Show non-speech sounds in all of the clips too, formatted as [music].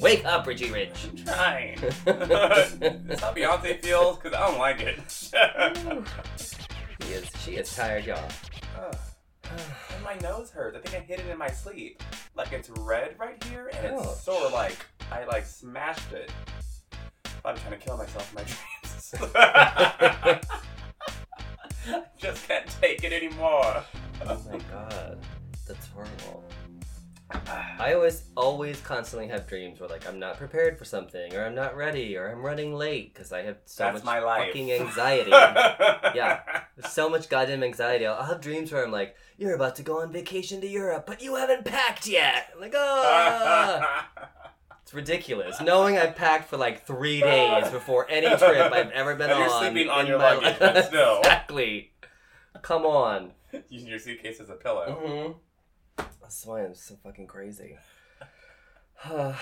Wake up, Richie Rich. I'm trying. [laughs] That's how Beyonce feels because I don't like it. She is, she is tired, y'all. [sighs] And my nose hurts. I think I hit it in my sleep. Like it's red right here, and it's Ouch. sort of like I like smashed it. I'm trying to kill myself in my [laughs] [laughs] dreams. Just can't take it anymore. Oh my god, that's horrible. I always, always, constantly have dreams where like I'm not prepared for something, or I'm not ready, or I'm running late because I have so That's much my life. fucking anxiety. [laughs] Yeah. There's so much goddamn anxiety. I'll, I'll have dreams where I'm like, "You're about to go on vacation to Europe, but you haven't packed yet." I'm like, oh, it's ridiculous. Knowing I've packed for like three days [laughs] before any trip I've ever been And on. you're sleeping on your luggage, life. [laughs] still. exactly. Come on. Using your suitcase as a pillow. Mm-hmm. That's why I'm so fucking crazy. [sighs] hey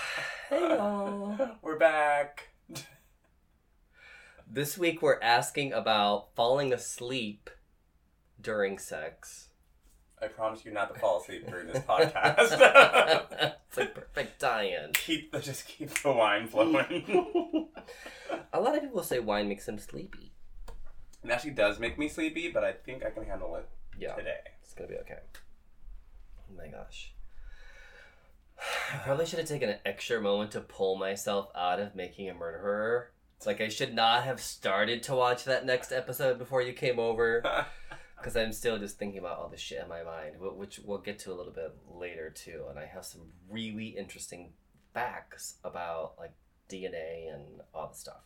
y'all. We're back. This week we're asking about falling asleep during sex. I promise you not to fall asleep during this [laughs] podcast. it's like perfect tie-in. keep the just keep the wine flowing. [laughs] A lot of people say wine makes them sleepy. it actually does make me sleepy, but I think I can handle it Yeah, today. it's gonna be okay. Oh my gosh. I probably should have taken an extra moment to pull myself out of making a murderer. It's like I should not have started to watch that next episode before you came over. [laughs] because I'm still just thinking about all this shit in my mind, which we'll get to a little bit later too. And I have some really interesting facts about like DNA and all the stuff.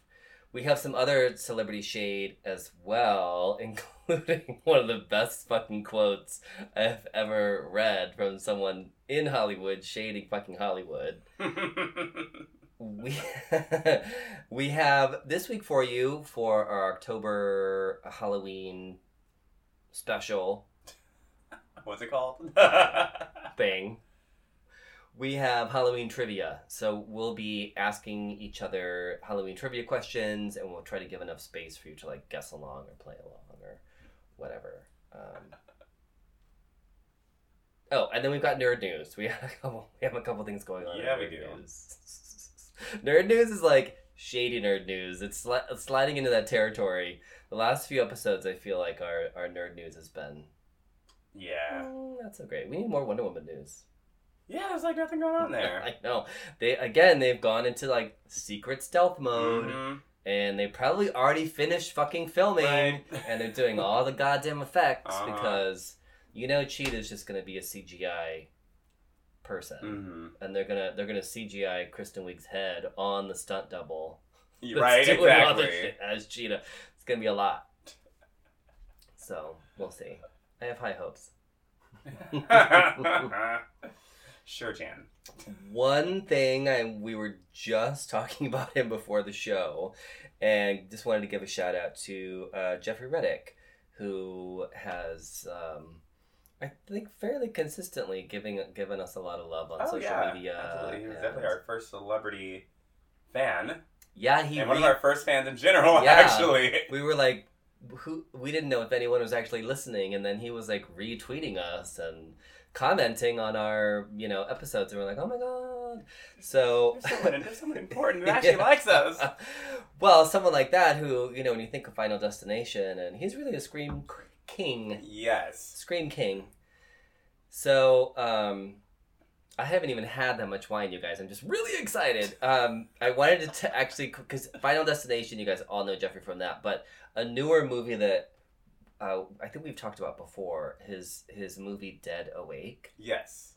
We have some other celebrity shade as well, [laughs] including one of the best fucking quotes I've ever read from someone in Hollywood shading fucking Hollywood. [laughs] We [laughs] we have this week for you for our October Halloween special What's it called? thing. We have Halloween trivia. So we'll be asking each other Halloween trivia questions and we'll try to give enough space for you to like guess along or play along or whatever. Um, oh, and then we've got nerd news. We [laughs] have a couple we have a couple things going on. Yeah, we nerd do. News. [laughs] nerd news is like shady nerd news. It's, sli- sliding into that territory. The last few episodes I feel like our, our nerd news has been yeah. Mm, not so great. We need more Wonder Woman news. Yeah, there's like nothing going on [laughs] there. I know. They again they've gone into like secret stealth mode Mhm. and they probably already finished fucking filming Right. and they're doing all the goddamn effects Uh-huh. because you know Cheetah's just gonna be a CGI person. Mhm. And they're gonna they're gonna CGI Kristen Wiig's head on the stunt double. Right, doing all the exactly. shit as Cheetah. It's gonna be a lot. So we'll see. I have high hopes. [laughs] [laughs] sure, Jan. One thing I we were just [laughs] talking about him before the show, and just wanted to give a shout out to uh, Jeffrey Reddick, who has um, I think fairly consistently giving given us a lot of love on Oh social yeah, media. absolutely. He was and- definitely our first celebrity fan, yeah, he and one of our first fans in general. Yeah. [laughs] Actually, we were like who we didn't know if anyone was actually listening and then he was like retweeting us and commenting on our you know episodes and we're like oh my god so there's someone, there's someone important who [laughs] actually likes us. [laughs] well someone like that who you know when you think of final destination and he's really a scream king Yes. scream king so um I haven't even had that much wine, you guys. I'm just really excited. Um, I wanted to t- actually, because Final Destination, you guys all know Jeffrey from that, but a newer movie that uh, I think we've talked about before, his his movie Dead Awake. Yes.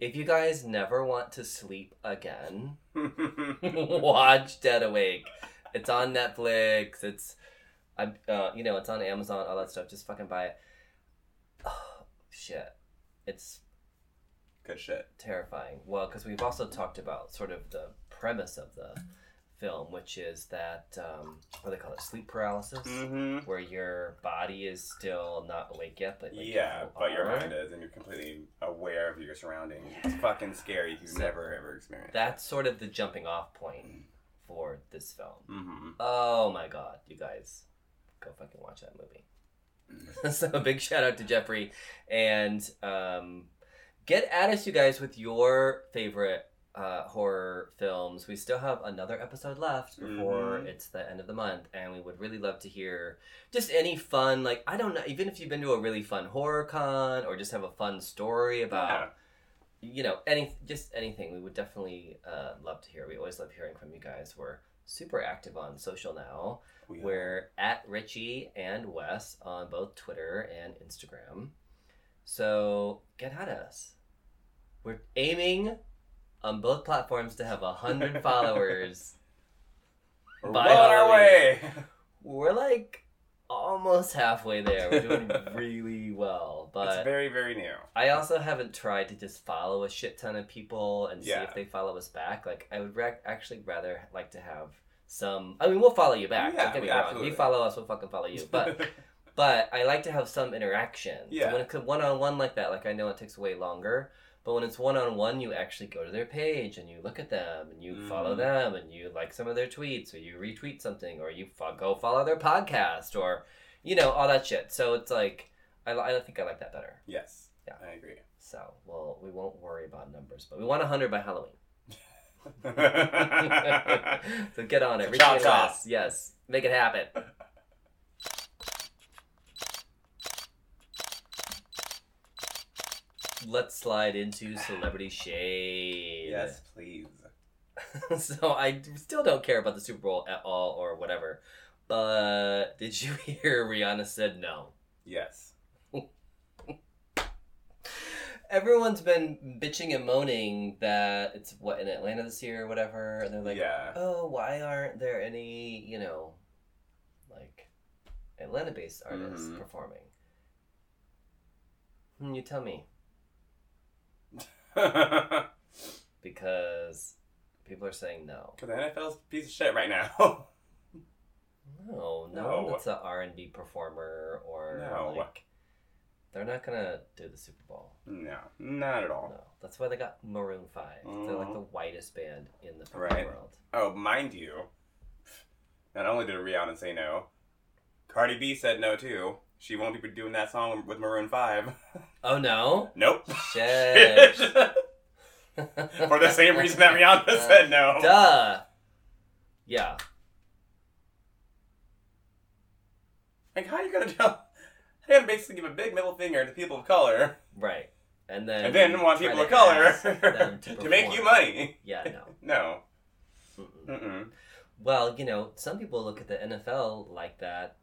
If you guys never want to sleep again, [laughs] [laughs] watch Dead Awake. It's on Netflix. It's, I'm, uh, you know, it's on Amazon. All that stuff. Just fucking buy it. Oh, [sighs] shit, it's Good shit. terrifying. Well, because we've also talked about sort of the premise of the film, which is that um, what do they call it, sleep paralysis, Mm-hmm. where your body is still not awake yet, but like, Yeah, but your mind is, and you're completely aware of your surroundings. It's fucking scary if you've So- never ever experienced. That's sort of the jumping off point for this film. Mm-hmm. Oh my god, you guys, go fucking watch that movie. [laughs] so a big shout out to Jeffrey, and um, get at us, you guys, with your favorite uh, horror films. We still have another episode left before Mhm. it's the end of the month, and we would really love to hear just any fun, like I don't know, even if you've been to a really fun horror con or just have a fun story about, Yeah. you know, any just anything. We would definitely uh, love to hear. We always love hearing from you guys. We're super active on social now. We. We're at Richie and Wes on both Twitter and Instagram. So get at us. We're aiming on both platforms to have a hundred [laughs] followers. We're well on our way. We're like almost halfway there. We're doing [laughs] really well, it's but very, very new. I also haven't tried to just follow a shit ton of people and see if they follow us back. Like I would actually rather like to have some. I mean, we'll follow you back. Yeah, don't get me wrong. You follow us, we'll fucking follow you. But [laughs] but I like to have some interaction. So Yeah. when it's one on one like that, like I know it takes way longer. But when it's one on one, you actually go to their page and you look at them and you follow Mhm. them and you like some of their tweets or you retweet something or you fo- go follow their podcast or you know all that shit. So it's like I, I think I like that better. yes. Yeah. I agree. So well, we won't worry about numbers, but we want hundred by Halloween. [laughs] [laughs] so get on it, So Richie chop and chop. Yes, make it happen. Let's slide into celebrity shade. yes, please. [laughs] so I still don't care about the Super Bowl at all or whatever. But did you [laughs] hear Rihanna said no? Yes. [laughs] Everyone's been bitching and moaning that it's what in Atlanta this year or whatever, and they're like, yeah. oh, why aren't there any, you know, like Atlanta based artists Mhm. performing? Hmm, you tell me. [laughs] Because people are saying no. Because the NFL's a piece of shit right now. No, no, No. one that's an R&B performer or No. like. They're not gonna do the Super Bowl. no, not at all. No, that's why they got Maroon Five. They're like the mm. whitest band in the Right. world. Oh, mind you, not only did Rihanna say no, Cardi B said no too. She won't be doing that song with Maroon 5. [laughs] Oh no! nope. Shit. [laughs] For the same reason that Rihanna [laughs] uh, said no. Duh. Yeah. Like, how are you gonna tell? How you gonna basically give a big middle finger to people of color Right. And then and then want people of color to, [laughs] to make you money? Yeah, no. No. Mm-mm. Mm-mm. Well, you know, some people look at the NFL like that.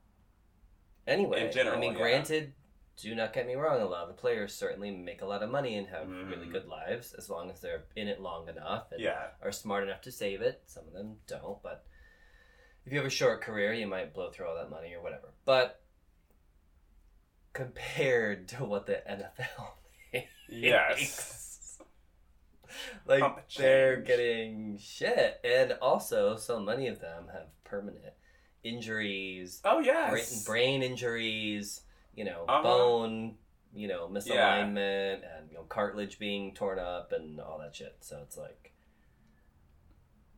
Anyway, In general, I mean, yeah. granted, do not get me wrong. A lot of the players certainly make a lot of money and have really Mhm. good lives as long as they're in it long enough and Yeah. are smart enough to save it. Some of them don't, but if you have a short career, you might blow through all that money or whatever. But compared [laughs] to what the NFL [laughs] Yes. [laughs] like they're getting shit and also so many of them have permanent injuries Oh brain, brain injuries you know Uh-huh. bone you know misalignment and you know cartilage being torn up and all that shit so it's like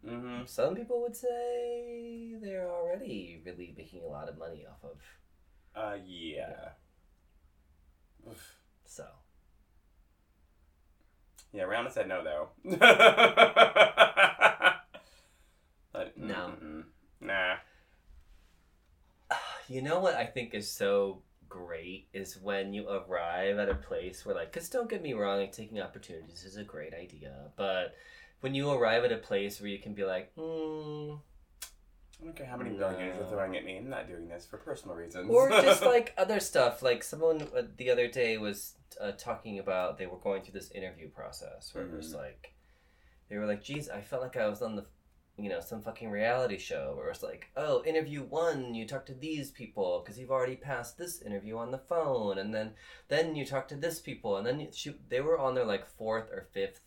Mm-hmm. some people would say they're already really making a lot of money off of Uh, yeah. Oof. so Yeah, Rihanna said no though. [laughs] but, No. mm-mm. Nah. [sighs] You know what I think is so great is when you arrive at a place where, like, because don't get me wrong, like, taking opportunities is a great idea, but when you arrive at a place where you can be like, hmm, I don't care how many billionaires are No. throwing at me. I'm not doing this for personal reasons. or just [laughs] like other stuff. Like someone uh, the other day was uh, talking about they were going through this interview process where it was Mhm. like they were like, "Geez, I felt like I was on the." You know, some fucking reality show where it's like, oh, interview one, you talk to these people because you've already passed this interview on the phone, and then then you talk to this people, and then you, she, they were on their like fourth or fifth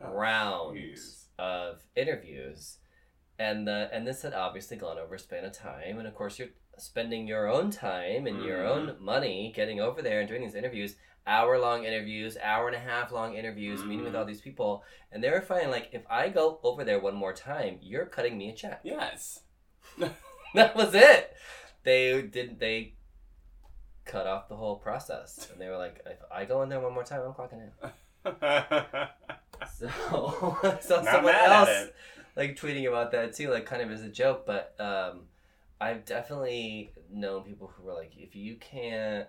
Oh, round jeez. of interviews and the and this had obviously gone over a span of time and of course you're spending your own time and your Mhm. own money getting over there and doing these interviews hour long interviews hour and a half long interviews meeting with Mhm. all these people and they were finding like if i go over there one more time you're cutting me a check Yes. [laughs] that was it they did they cut off the whole process and they were like if i go in there one more time i'm clocking in [laughs] So, [laughs] so someone else like tweeting about that too, like kind of as a joke. But um, I've definitely known people who were like, if you can't,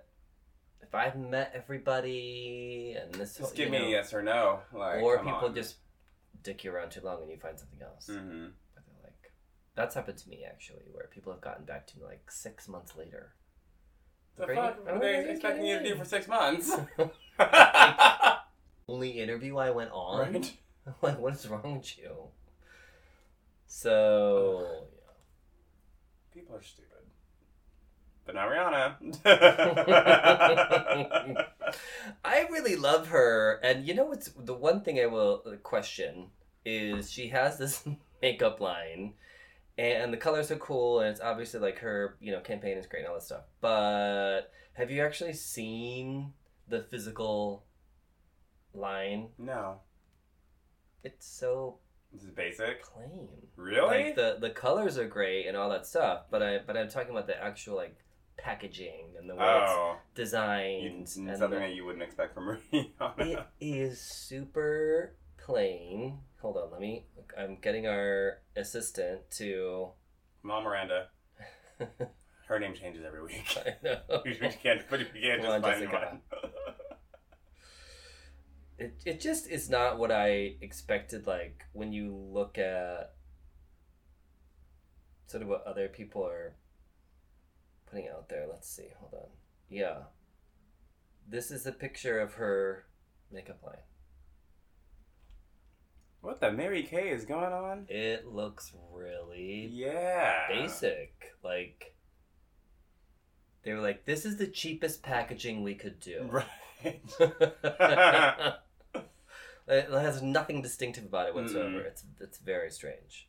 if I've met everybody and this, Just whole- give me know, a yes or no. Like, or people on. just dick you around too long and you find something else. hmm But they're like, that's happened to me actually, where people have gotten back to me like six months later. The Great. fuck? Oh, are they expecting you to do for six months? [laughs] [laughs] Only interview I went on. right? [laughs] like, what is wrong with you? So, People are stupid. But not Rihanna. I really love her, and you know what's the one thing I will question is she has this [laughs] makeup line, and the colors are cool, and it's obviously like her, you know, campaign is great and all that stuff. But have you actually seen the physical line? no. It's so This is basic. plain. Really? Like the the colors are great and all that stuff, but I but I'm talking about the actual like packaging and the way it's oh. You, designed mm, something the, that you wouldn't expect from [laughs] Rihanna. it is super plain. Hold on, let me. I'm getting our assistant to. Mom Miranda. [laughs] Her name changes every week. I know. [laughs] you can't, but can't Come just on, find Jessica. one. It it just is not what I expected. Like when you look at sort of what other people are putting out there. Let's see. Hold on. Yeah. This is a picture of her makeup line. what the Mary Kay is going on? It looks really Yeah. basic. Like they were like, "This is the cheapest packaging we could do." Right. [laughs] [laughs] it has nothing distinctive about it whatsoever. Mm-mm. It's it's very strange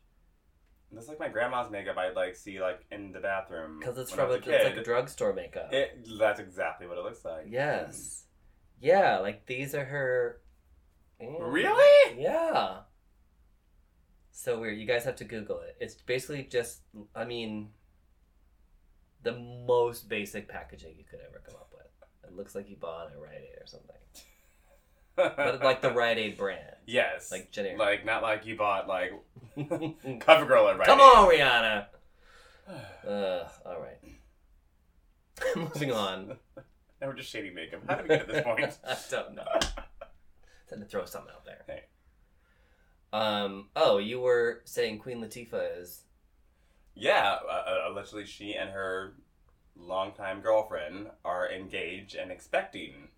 That's like my grandma's makeup I'd like see like in the bathroom. because it's from a, it's like a drugstore makeup. It, that's exactly what it looks like. yes, yeah, like these are her. Mm. Really? Yeah. So weird. You guys have to Google it. It's basically just, I mean, the most basic packaging you could ever come up with. It looks like you bought a Rite Aid or something, but like the Rite Aid brand, [laughs] yes, like generic. like not like you bought like [laughs] Come CoverGirl at right. on, Rihanna. [sighs] Uh, all right. [laughs] Moving on. Now we're just shady makeup. How did we get to this point? I don't know. Had to throw something out there. Hey. Um. Oh, you were saying Queen Latifah is yeah, uh, uh, allegedly she and her longtime girlfriend are engaged and expecting.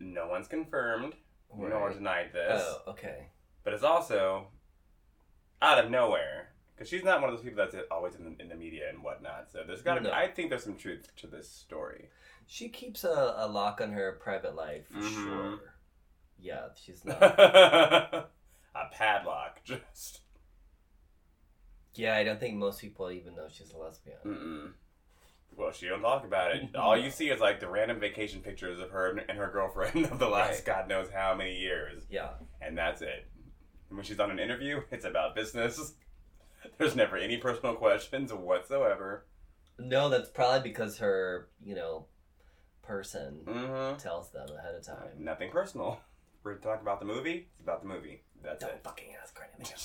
No one's confirmed nor denied this, Oh, okay. but it's also out of nowhere because she's not one of those people that's always in the, in the media and whatnot. So there's got to No. be. I think there's some truth to this story. She keeps a, a lock on her private life for Mhm. sure. Yeah, she's not. [laughs] a padlock, just. yeah, I don't think most people even know she's a lesbian. Mm-mm. Well, she don't talk about it. All you see is like the random vacation pictures of her and her girlfriend [laughs] of the last Right. God knows how many years, Yeah. and that's it. And when she's on an interview, [laughs] it's about business. [laughs] There's never any personal questions whatsoever. No, that's probably because her, you know, person Mm-hmm. tells them ahead of time. Nothing personal. We're talking about the movie. It's about the movie. That's Don't it. fucking ask her anything.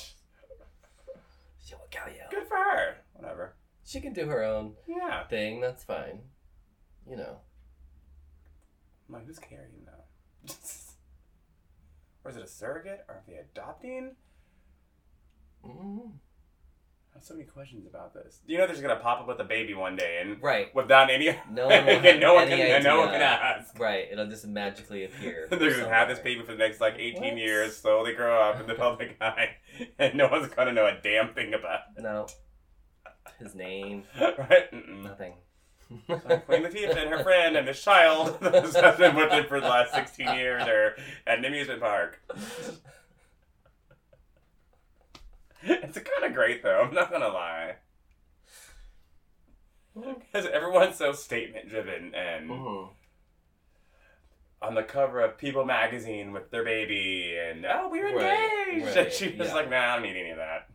She will kill you. Good for her. Whatever. She can do her own Yeah. thing. That's fine. You know. I'm like, who's carrying though? [laughs] or is it a surrogate? Or Are they adopting? mm I have so many questions about this. Do you know they're just gonna pop up with a baby one day and Right. without any No [laughs] one no one any can and no one can ask. Right. It'll just magically appear. [laughs] They're gonna have this baby for the next like 18 What? years, slowly grow up in the public eye, and no one's gonna know a damn thing about It. No. His name. [laughs] right? Mm-mm. Nothing. So Queen Latifah and her friend and this child [laughs] have been with them for the last 16 years or at an amusement park. It's kind of great though, I'm not gonna lie. Because everyone's so statement driven and Mhm. on the cover of People magazine with their baby and oh we're Right, engaged [laughs] right, and she was yeah. like nah I don't need any of that.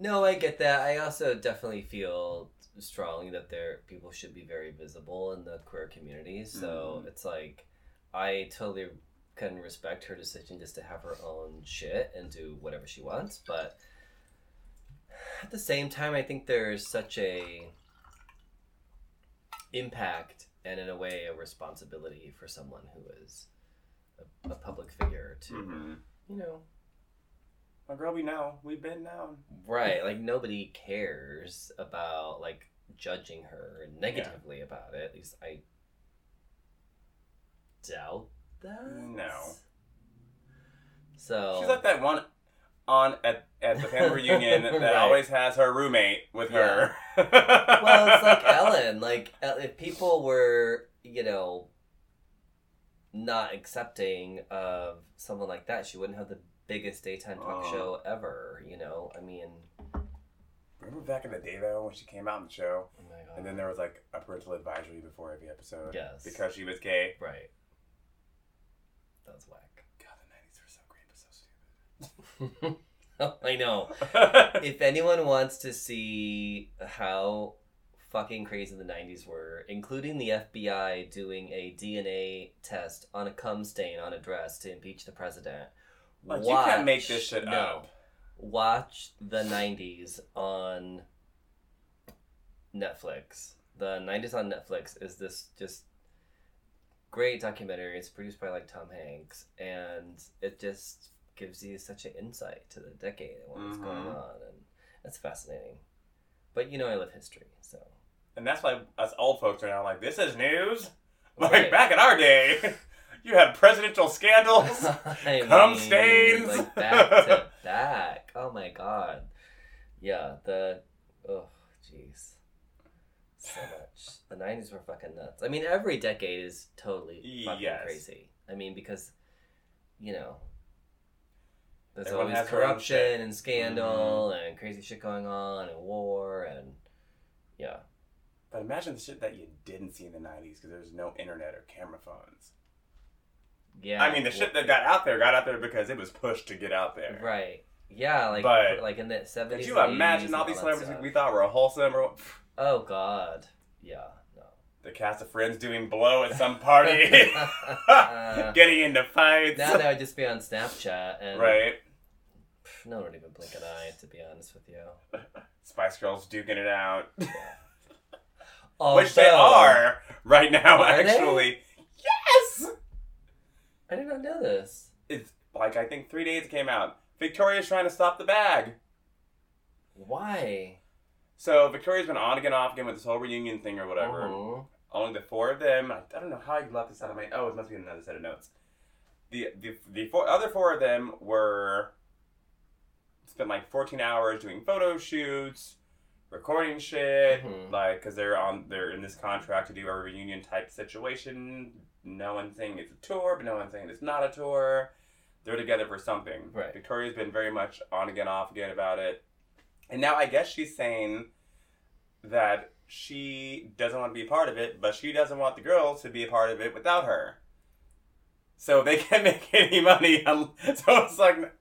No, I get that. I also definitely feel strongly that there people should be very visible in the queer community. So Mhm. it's like I totally can respect her decision just to have her own shit and do whatever she wants, but at the same time, I think there's such a impact and in a way a responsibility for someone who is a, a public figure to Mm-hmm. you know My girl, we know. We've been known. right like nobody cares about like judging her negatively about it at least i doubt that No. so She's like that one on at, at the family [laughs] reunion that Right. always has her roommate with her. [laughs] well, it's like Ellen. Like uh, if people were, you know, not accepting of someone like that, she wouldn't have the biggest daytime talk Oh. show ever. You know, I mean, Remember back in the day though when she came out in the show, oh and then there was like a parental advisory before every episode. Yes. Because she was gay. right. That was whack. God, the nineties were so great but so stupid. [laughs] I know. if anyone wants to see how fucking crazy the 90s were, including the FBI doing a DNA test on a cum stain on a dress to impeach the president, Like, you can't make this shit no, up. Watch the 90s on Netflix. The 90s on Netflix is this just great documentary. It's produced by like Tom Hanks, and it just gives you such an insight to the decade and what was going mm-hmm. on, and it's fascinating. But you know, I love history, so And that's why us old folks are now like, this is news. [laughs] Like Right. back in our day, [laughs] you had presidential scandals. [laughs] I Cum mean, stains. like back to [laughs] back. Oh my god, yeah. The oh jeez, so much. The nineties were fucking nuts. I mean, every decade is totally fucking Yes. crazy. I mean, because you know. There's Everyone always has their own corruption and scandal mm-hmm. and crazy shit going on and war and yeah. But imagine the shit that you didn't see in the 90s because there was no internet or camera phones. Yeah. I mean, the shit that got out there got out there because it was pushed to get out there. Right. Yeah, like But- like in the seventies. Could you imagine all these celebrities we thought were wholesome or [sighs] Oh God. Yeah. No. the cast of friends doing blow at some party, [laughs] [laughs] getting into fights? now that would just be on Snapchat and right? no one would even blink an eye. To be honest with you. [laughs] Spice Girls duking it out. Also, Which they are right now, Are they? actually. Yes! I did not know this. It's like, I think three days it came out. Victoria's trying to stop the bag. Why? So Victoria's been on again, off again with this whole reunion thing or whatever. Mhm. Only the four of them. I, I don't know how I left this out of my. Oh, it must be another set of notes. The the the four, other four of them were spent like fourteen hours doing photo shoots, recording shit, Mhm. like because they're on they're in this contract to do a reunion type situation. No one's saying it's a tour, but no one's saying it's not a tour. They're together for something. Right. Victoria's been very much on again, off again about it, and now I guess she's saying that she doesn't want to be a part of it, but she doesn't want the girls to be a part of it without her. So they can't [laughs] make any money. [laughs] So it's like,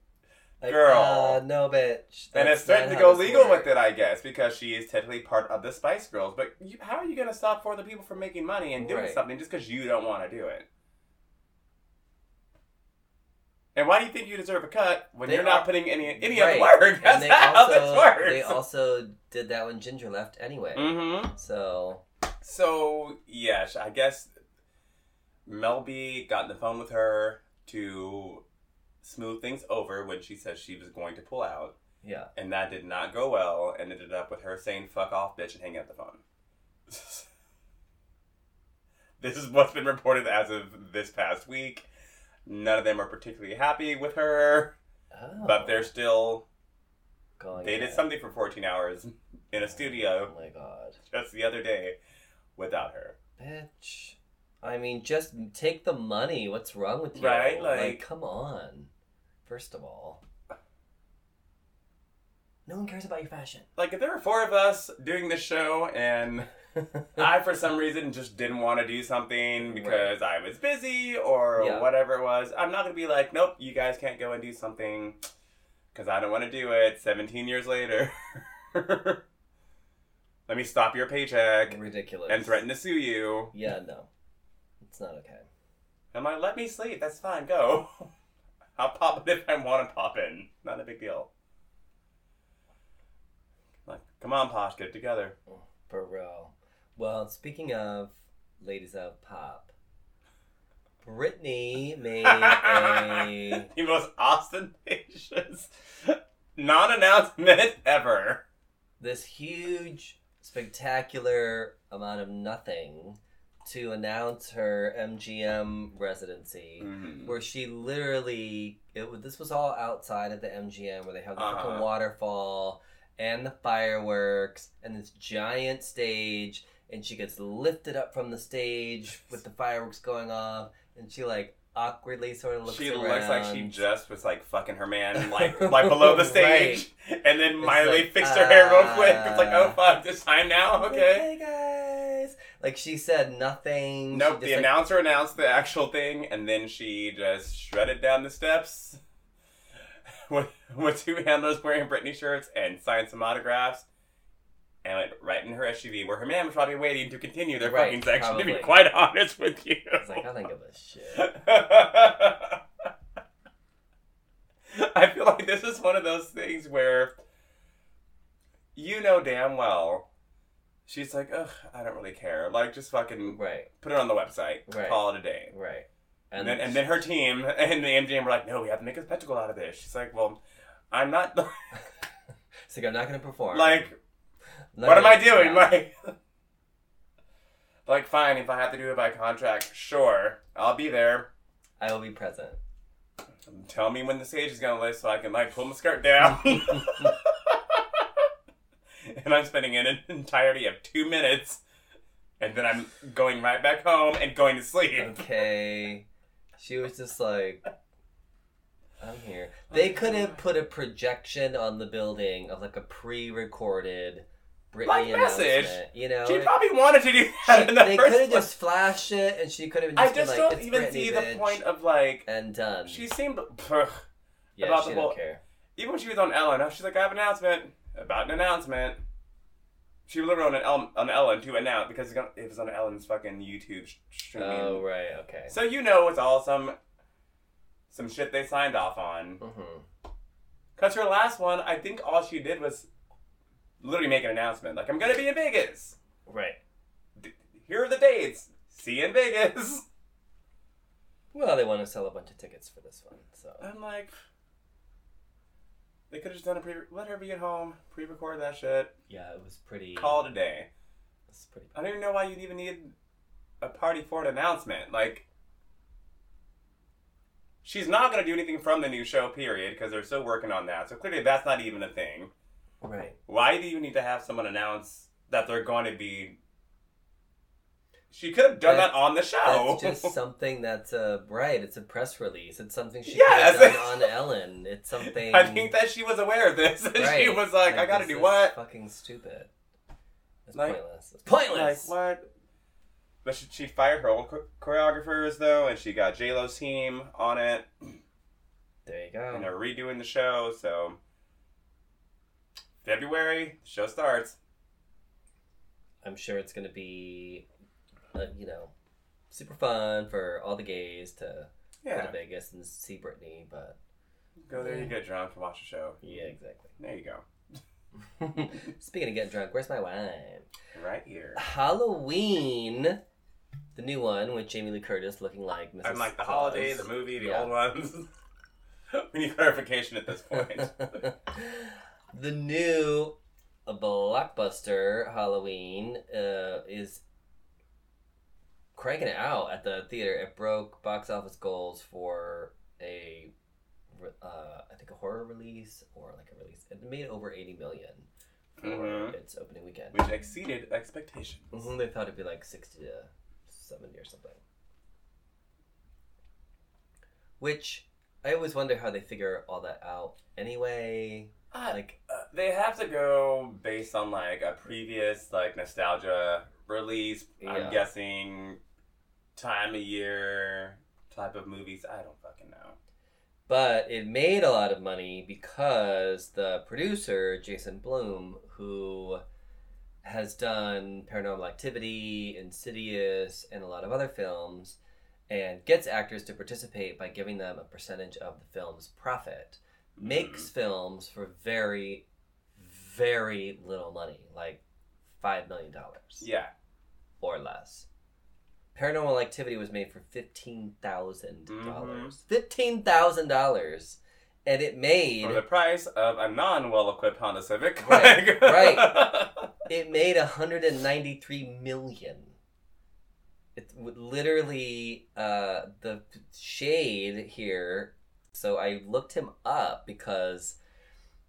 Like, Girl. uh, no, bitch. and it's threatened to go legal works. with it, I guess, because she is technically part of the Spice Girls. But you, how are you going to stop four other people from making money and doing Right. something just because you don't want to do it? And why do you think you deserve a cut when They you're not putting any any Right. of the work? [laughs] And they how also this works. they also did that when Ginger left anyway. mm-hmm. So So yes, I guess Mel B got on the phone with her to smooth things over when she said she was going to pull out, yeah. and that did not go well, and ended up with her saying "fuck off, bitch" and hanging up the phone. [laughs] this is what's been reported as of this past week. None of them are particularly happy with her, Oh, but they're still. going They did something for 14 hours in a studio Oh my god. just the other day without her. Bitch. I mean, just take the money. What's wrong with you? Right, like- come on. First of all, no one cares about your fashion. Like, if there were four of us doing this show and [laughs] I, for some reason, just didn't want to do something because I was busy or Yeah. whatever it was, I'm not going to be like, nope, you guys can't go and do something because I don't want to do it 17 years later. [laughs] Let me stop your paycheck Ridiculous. and threaten to sue you. Yeah, no, it's not okay. I'm like, let me sleep. That's fine. Go. [laughs] I'll pop it if I want to pop in. Not a big deal. Like, come on, Posh, get it together. For real. Well, speaking of ladies of pop, Britney made a [laughs] the most ostentatious non-announcement ever. this huge, spectacular amount of nothing to announce her MGM residency. Mhm. where she literally it was this was all outside of the MGM where they have the Uh-huh. fucking waterfall and the fireworks and this giant stage and she gets lifted up from the stage with the fireworks going off and she like awkwardly sort of looks She around. looks like she just was like fucking her man, [laughs] like like below the stage, and then It's Miley like, fixed her hair real quick. It's like, uh, oh fuck, this time now, okay. Guys. Like she said nothing. Nope, the like, announcer announced the actual thing, and then she just shredded down the steps [laughs] with, with two handlers wearing Britney shirts and signed some autographs, and went right in her SUV where her man was probably waiting to continue their Right, fucking section, to be quite honest with you. It's like I don't give a shit. [laughs] I feel like this is one of those things where you know damn well she's like, ugh, I don't really care. Like, just fucking Right, put it on the website, Right. call it a day. right. And, then and then her team [laughs] and the MGM were like, no, we have to make a spectacle out of this. She's like, well, I'm not It's [laughs] like I'm not gonna perform. like, what am I doing? yeah. Like, [laughs] like fine, if I have to do it by contract, sure, I'll be there. I will be present. Tell me when the stage is gonna lift so I can like pull my skirt down. And I'm spending an entirety of two minutes, and then I'm going right back home and going to sleep. okay. She was just like, I'm here. [laughs] They could have put a projection on the building of like a pre-recorded Britney Like message. You know, She probably wanted to do that she- in the they could have just flashed it, and she could have just I just like, don't "It's even Britney, see bitch," the point of like. and done. She seemed. Ugh. yeah, about she the don't whole- care. Even when she was on Ellen, she's like, I have an announcement about an announcement. She was literally on an on Ellen to announce because it was on Ellen's fucking YouTube streaming. Oh right, okay. So you know it's all some some shit they signed off on. hmm Cause her last one, I think all she did was literally make an announcement, like I'm gonna be in Vegas. Right. D- Here are the dates. See you in Vegas. Well, they want to sell a bunch of tickets for this one, so I'm like, they could have just done a pre. Let her be at home, pre-record that shit, yeah, it was pretty. call it a day. It's pretty. I don't even know why you'd even need a party for an announcement. Like, she's not gonna do anything from the new show, period, because they're still working on that. So clearly, that's not even a thing. Right. Why do you need to have someone announce that they're going to be? She could have done That- that on the show. That's just [laughs] something that's uh right. It's a press release. It's something she Yes. could have done on [laughs] Ellen. It's something. I think that she was aware of this. And she was like, "I gotta do what?" Fucking stupid. It's Like- pointless. It's pointless. Like what? But she, she fired her old choreographers though, and she got J Lo's team on it, There you go. and they're redoing the show. So February, the show starts. I'm sure it's gonna be, uh, you know, super fun for all the gays to go to Vegas and see Britney. But go there, you get drunk, and watch the show. yeah, exactly. There you go, [laughs] Speaking of getting drunk, where's my wine? right here. Halloween, the new one with Jamie Lee Curtis looking like Mrs. I'm like the Claus. holiday, the movie, the Yeah. old ones. [laughs] we need clarification at this point. [laughs] the new blockbuster Halloween uh, is cranking it out at the theater. It broke box office goals for a, uh, I think a horror release or like a release. It made over eighty million for Mhm. its opening weekend. Which exceeded expectations. hmm They thought it'd be like sixty to seventy or something. Which I always wonder how they figure all that out. Anyway, Uh, like uh, they have to go based on like a previous like nostalgia release. Yeah. I'm guessing time of year type of movies. I don't fucking know. But it made a lot of money because the producer, Jason Blum, who has done Paranormal Activity, Insidious, and a lot of other films, and gets actors to participate by giving them a percentage of the film's profit. Makes mm. films for very, very little money, like $5 million Yeah. or less. Paranormal Activity was made for fifteen thousand dollars. Mm-hmm. Fifteen thousand dollars, and it made For the price of a non well equipped Honda Civic. Right, right. [laughs] it made hundred and ninety three million. It would literally uh, the shade here. So I looked him up because,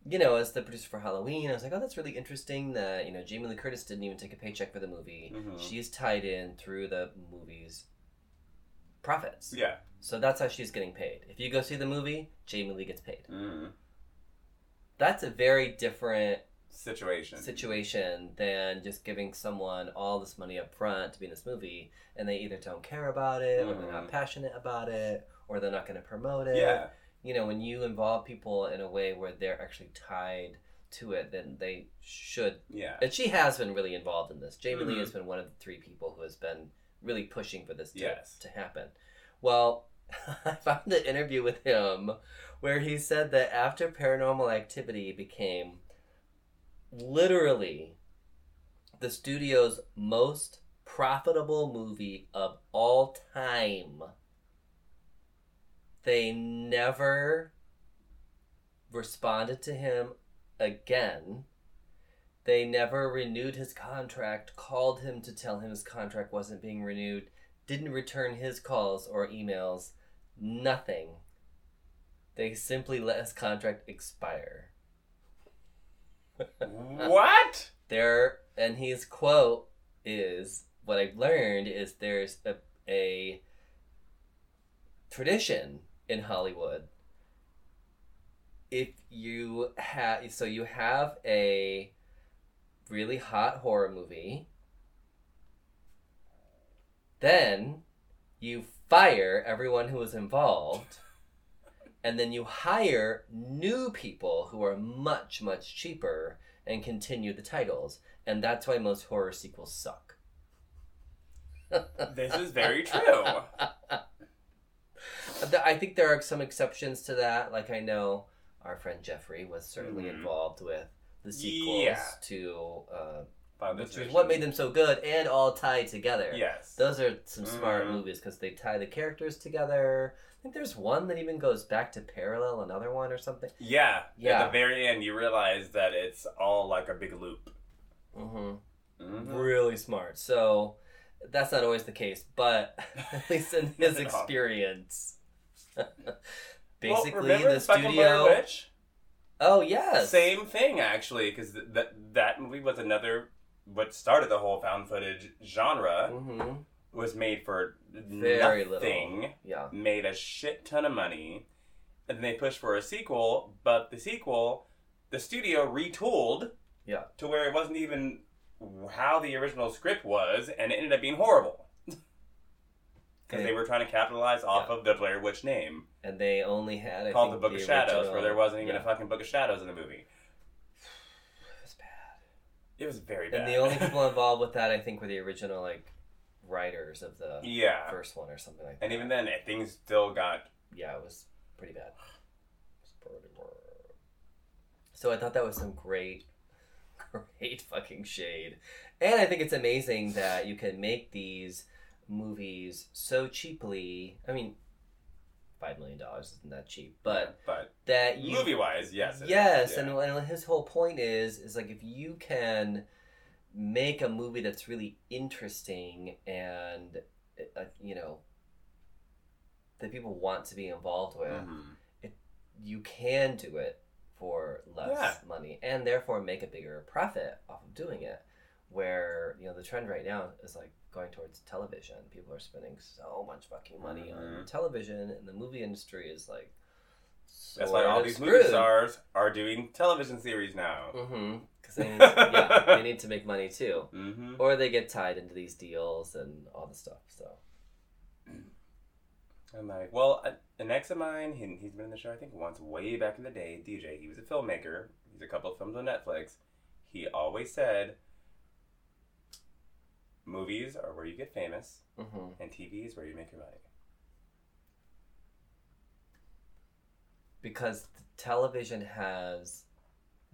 you know, as the producer for Halloween, I was like, oh, that's really interesting that you know Jamie Lee Curtis didn't even take a paycheck for the movie. Mhm. She's tied in through the movie's profits. Yeah. So that's how she's getting paid. If you go see the movie, Jamie Lee gets paid. Mm. That's a very different Situation. situation than just giving someone all this money up front to be in this movie and they either don't care about it or they're not Mhm. passionate about it or they're not going to promote it. yeah. You know, when you involve people in a way where they're actually tied to it, then they should. Yeah. And she has been really involved in this. Jamie Lee Mhm. has been one of the three people who has been really pushing for this to, Yes. to happen. Well, [laughs] I found an interview with him where he said that after Paranormal Activity became literally the studio's most profitable movie of all time, they never responded to him again. They never renewed his contract, called him to tell him his contract wasn't being renewed, didn't return his calls or emails, nothing. They simply let his contract expire. [laughs] what? There, and his quote is what I've learned is there's a, a tradition in Hollywood. If you have, so you have a really hot horror movie, then you fire everyone who was involved, [laughs] and then you hire new people who are much, much cheaper and continue the titles. And that's why most horror sequels suck. This is very true. [laughs] I think there are some exceptions to that. Like I know our friend Jeffrey was certainly Mhm. involved with the sequels Yeah. to uh, which what made them so good and all tied together. Yes. Those are some smart Mhm. movies because they tie the characters together. I think there's one that even goes back to parallel another one or something. Yeah. Yeah. At the very end, you realize that it's all like a big loop. hmm Mhm. Really smart. So that's not always the case, but [laughs] at least in [laughs] his Not at all. experience. [laughs] Well, Basically, remember the studio. Oh yes. Same thing, actually, because th- that that movie was another what started the whole found footage genre. hmm Was made for Very nothing. little. Yeah. Made a shit ton of money, and then they pushed for a sequel. But the sequel, the studio retooled. Yeah. To where it wasn't even how the original script was, and it ended up being horrible. Because they were trying to capitalize off Yeah. of the Blair Witch name, And they only had I called the Book of Shadows, original- where there wasn't even yeah. a fucking Book of Shadows in the movie. [sighs] It was bad. It was very bad. And the only people [laughs] involved with that, I think, were the original like writers of the yeah, first one or something like that. and even then, things still got yeah, it was pretty bad. It was pretty bad. So I thought that was some great, [laughs] great fucking shade, and I think it's amazing that you can make these movies so cheaply. I mean, five million dollars isn't that cheap, but but that you movie wise, yes, yes, yeah. and, and his whole point is is like if you can make a movie that's really interesting and uh, you know that people want to be involved with, Mhm. you can do it for less Yeah. money and therefore make a bigger profit off of doing it. Where you know the trend right now is like going towards television. People are spending so much fucking money on Mhm. television, and the movie industry is like. That's why all these movie stars are doing television series now. Mm-hmm. Because they, need to- [laughs] yeah, they need to make money too, Mm-hmm. or they get tied into these deals and all the stuff. So I'm like, well, a- an ex of mine, he, he's been in the show, I think, once way back in the day. DJ, he was a filmmaker. He's a couple of films on Netflix. He always said, movies are where you get famous, mm-hmm. and TV is where you make your money. Because television has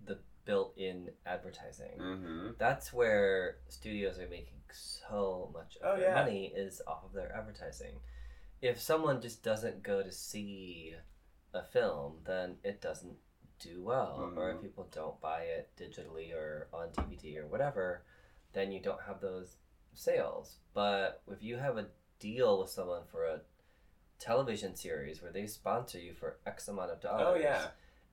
the built in advertising. Mm-hmm. That's where studios are making so much of oh, their yeah. money is off of their advertising. If someone just doesn't go to see a film, then it doesn't do well. Mm-hmm. Or if mm-hmm. people don't buy it digitally or on DVD or whatever, then you don't have those sales. But if you have a deal with someone for a television series where they sponsor you for X amount of dollars Oh yeah.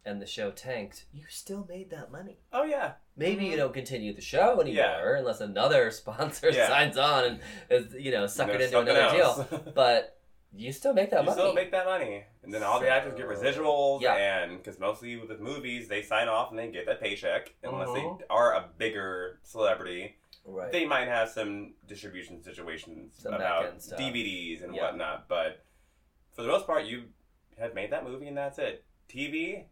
and the show tanks, you still made that money. Oh yeah. Maybe you Mhm. don't continue the show anymore Yeah. unless another [laughs] sponsor Yeah. signs on and is, you know suck it into another else. deal. [laughs] But you still make that you money. still make that money, and then all the actors get residuals, Yeah. and because mostly with movies they sign off and they get that paycheck, unless Mhm. they are a bigger celebrity. Right. They might have some distribution situations Some about. DVDs and Yeah. whatnot, but for the most part, you have made that movie and that's it. TV.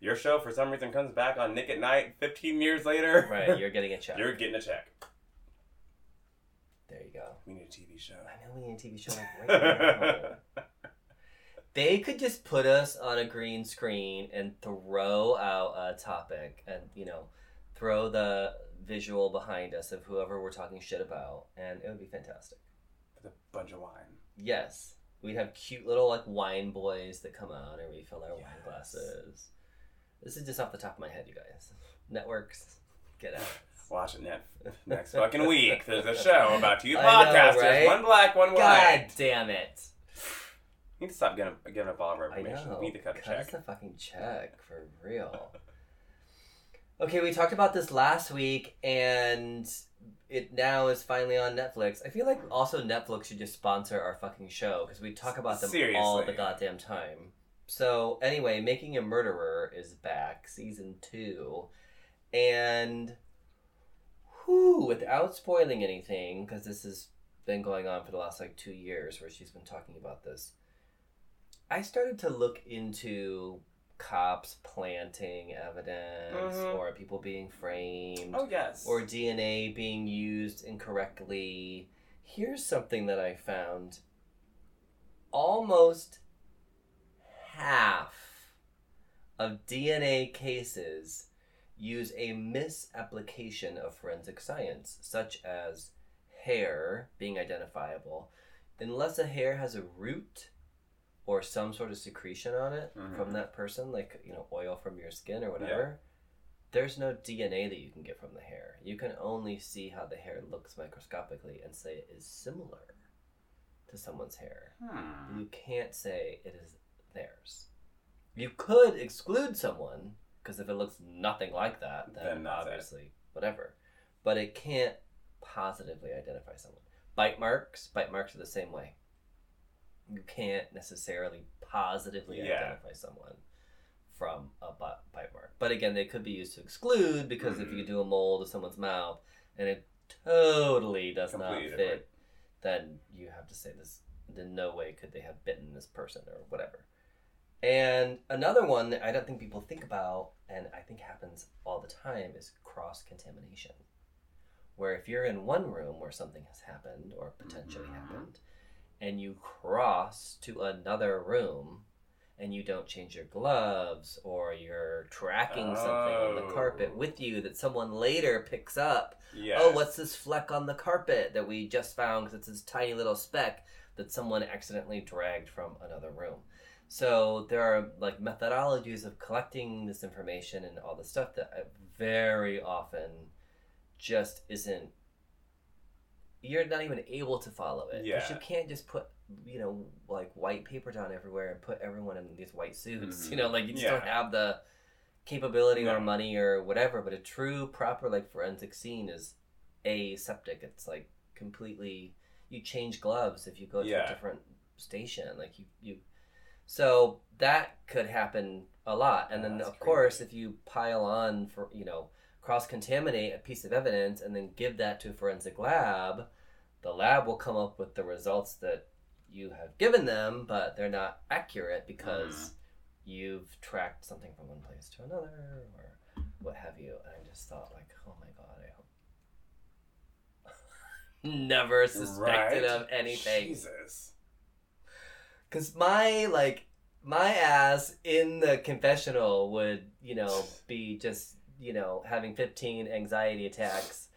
Your show for some reason comes back on Nick at Night 15 years later. right. You're getting a [laughs] check. You're getting a check. there you go. We need a TV show. I know we need a TV show like right now. [laughs] They could just put us on a green screen and throw out a topic and, you know, throw the visual behind us of whoever we're talking shit about, and it would be fantastic. With a bunch of wine. Yes. We'd have cute little, like, wine boys that come out and refill our wine glasses. This is just off the top of my head, you guys. Networks, get out. Watch it net [laughs] next fucking week. There's a show about two [laughs] I know, podcasters, right? one black, one God white. God damn it. You need to stop giving, giving up all of our information. We need to cut a Cut us check. the fucking check for real. Okay, we talked about this last week, and it now is finally on Netflix. I feel like also Netflix should just sponsor our fucking show because we talk about them all the goddamn time. So anyway, Making a Murderer is back, season two, and whew, without spoiling anything, because this has been going on for the last like two years, where she's been talking about this. I started to look into cops planting evidence Mhm. or people being framed Oh yes. or DNA being used incorrectly. Here's something that I found. Almost half of DNA cases use a misapplication of forensic science, such as hair being identifiable. Unless a hair has a root or some sort of secretion on it from Mhm. that person, like you know, oil from your skin or whatever, there's no DNA that you can get from the hair. You can only see how the hair looks microscopically and say it is similar to someone's hair. Hmm. You can't say it is theirs. You could exclude someone because if it looks nothing like that, then, Then that's it. obviously whatever. But it can't positively identify someone. Bite marks, bite marks are the same way. You can't necessarily positively Yeah. identify someone from a bite mark. But again, they could be used to exclude because if Mhm. you do a mold of someone's mouth and it totally does Completely not different. fit, then you have to say this. In no way could they have bitten this person or whatever. And another one that I don't think people think about, and I think happens all the time, is cross contamination. Where if you're in one room where something has happened or potentially Mhm. happened, and you cross to another room and you don't change your gloves or you're tracking something on the Oh. carpet with you that someone later picks up Yeah. oh, what's this fleck on the carpet that we just found because it's this tiny little speck that someone accidentally dragged from another room. So there are like methodologies of collecting this information and all this stuff that uh, very often just isn't. You're not even able to follow it. Yeah. You can't just put, you know, like white paper down everywhere and put everyone in these white suits. Mhm. [laughs] You know, like you just Yeah. don't have the capability or money or whatever. But a true, proper, like forensic scene is aseptic. It's like completely. You change gloves if you go to Yeah. a different station. Like you, you. So that could happen a lot, and Oh, then of course, if you pile on for you know cross contaminate a piece of evidence and then give that to a forensic lab, the lab will come up with the results that you have given them, but they're not accurate because mm-hmm. you've tracked something from one place to another or what have you. And I just thought, like, oh my god, I hope. [laughs] Never suspected Right? of anything. Jesus. Because my, like, my ass in the confessional would, you know, be just, you know, having 15 anxiety attacks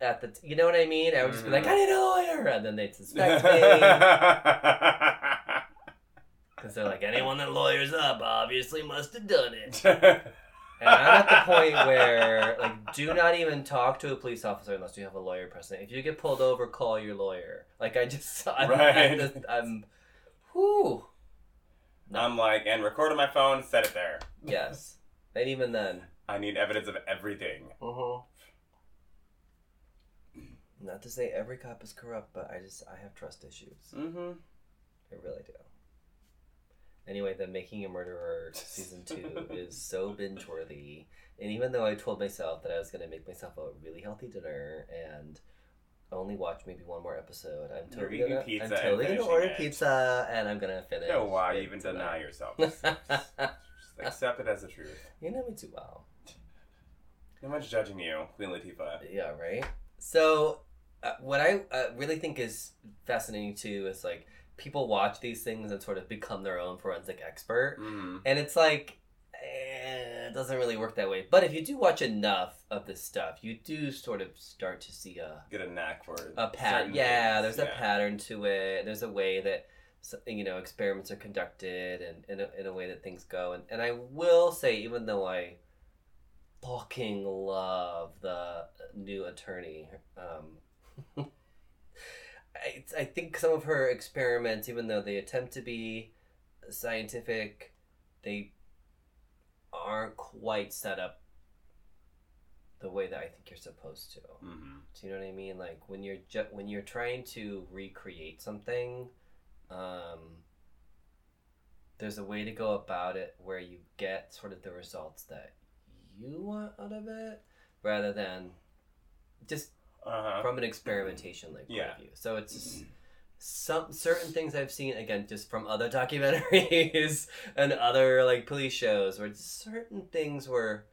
at the, t- you know what I mean? I would just be like, Mhm. I need a lawyer, and then they'd suspect me [laughs] because they're like, anyone that lawyers up obviously must have done it. [laughs] And I'm at the point where, like, do not even talk to a police officer unless you have a lawyer present. If you get pulled over, call your lawyer. Like, I just, [laughs] I'm, Right. I'm, just, I'm, whew. I'm like, and record on my phone, set it there. Yes. And even then. I need evidence of everything. Uh-huh. Not to say every cop is corrupt, but I just, I have trust issues. Mm-hmm. I really do. Anyway, the Making a Murderer [laughs] season two is so binge worthy. And even though I told myself that I was going to make myself a really healthy dinner and only watch maybe one more episode, I'm totally gonna, I'm totally gonna order it. pizza and I'm gonna finish. No, why even tonight. deny [laughs] yourself? Accept it as the truth. you know me too well. No much judging you, Queen Latifah. Yeah, right. So, uh, what I uh, really think is fascinating too is like people watch these things and sort of become their own forensic expert. Mm-hmm. And it's like, eh, it doesn't really work that way. But if you do watch enough of this stuff, you do sort of start to see a Get a knack for it. a pattern. Yeah, there's a pattern to it. There's a way that you know experiments are conducted, and in a, in a way that things go. And and I will say, even though I fucking love the new attorney. Um, [laughs] I, I think some of her experiments, even though they attempt to be scientific, they aren't quite set up the way that I think you're supposed to. Mm-hmm. Do you know what I mean? Like when you're ju- when you're trying to recreate something, um, there's a way to go about it where you get sort of the results that you want out of it, rather than just Uh-huh. from an experimentation like point Yeah. of view. So it's just some certain things I've seen again just from other [laughs] documentaries and other like police shows where certain things were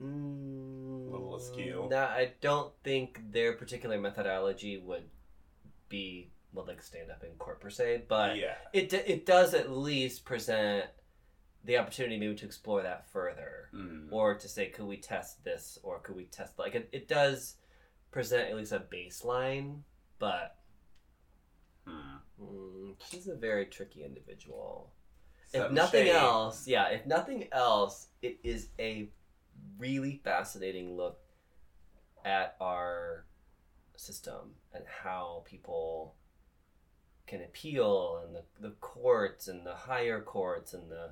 mm, A little askew. Nah, I don't think their particular methodology would be well like stand up in court per se, but yeah. it d- it does at least present the opportunity maybe to explore that further Mm. or to say could we test this or could we test like it, it does present at least a baseline but Hmm. mm, she's a very tricky individual if nothing shady. else yeah if nothing else it is a really fascinating look at our system and how people can appeal and the, the courts and the higher courts and the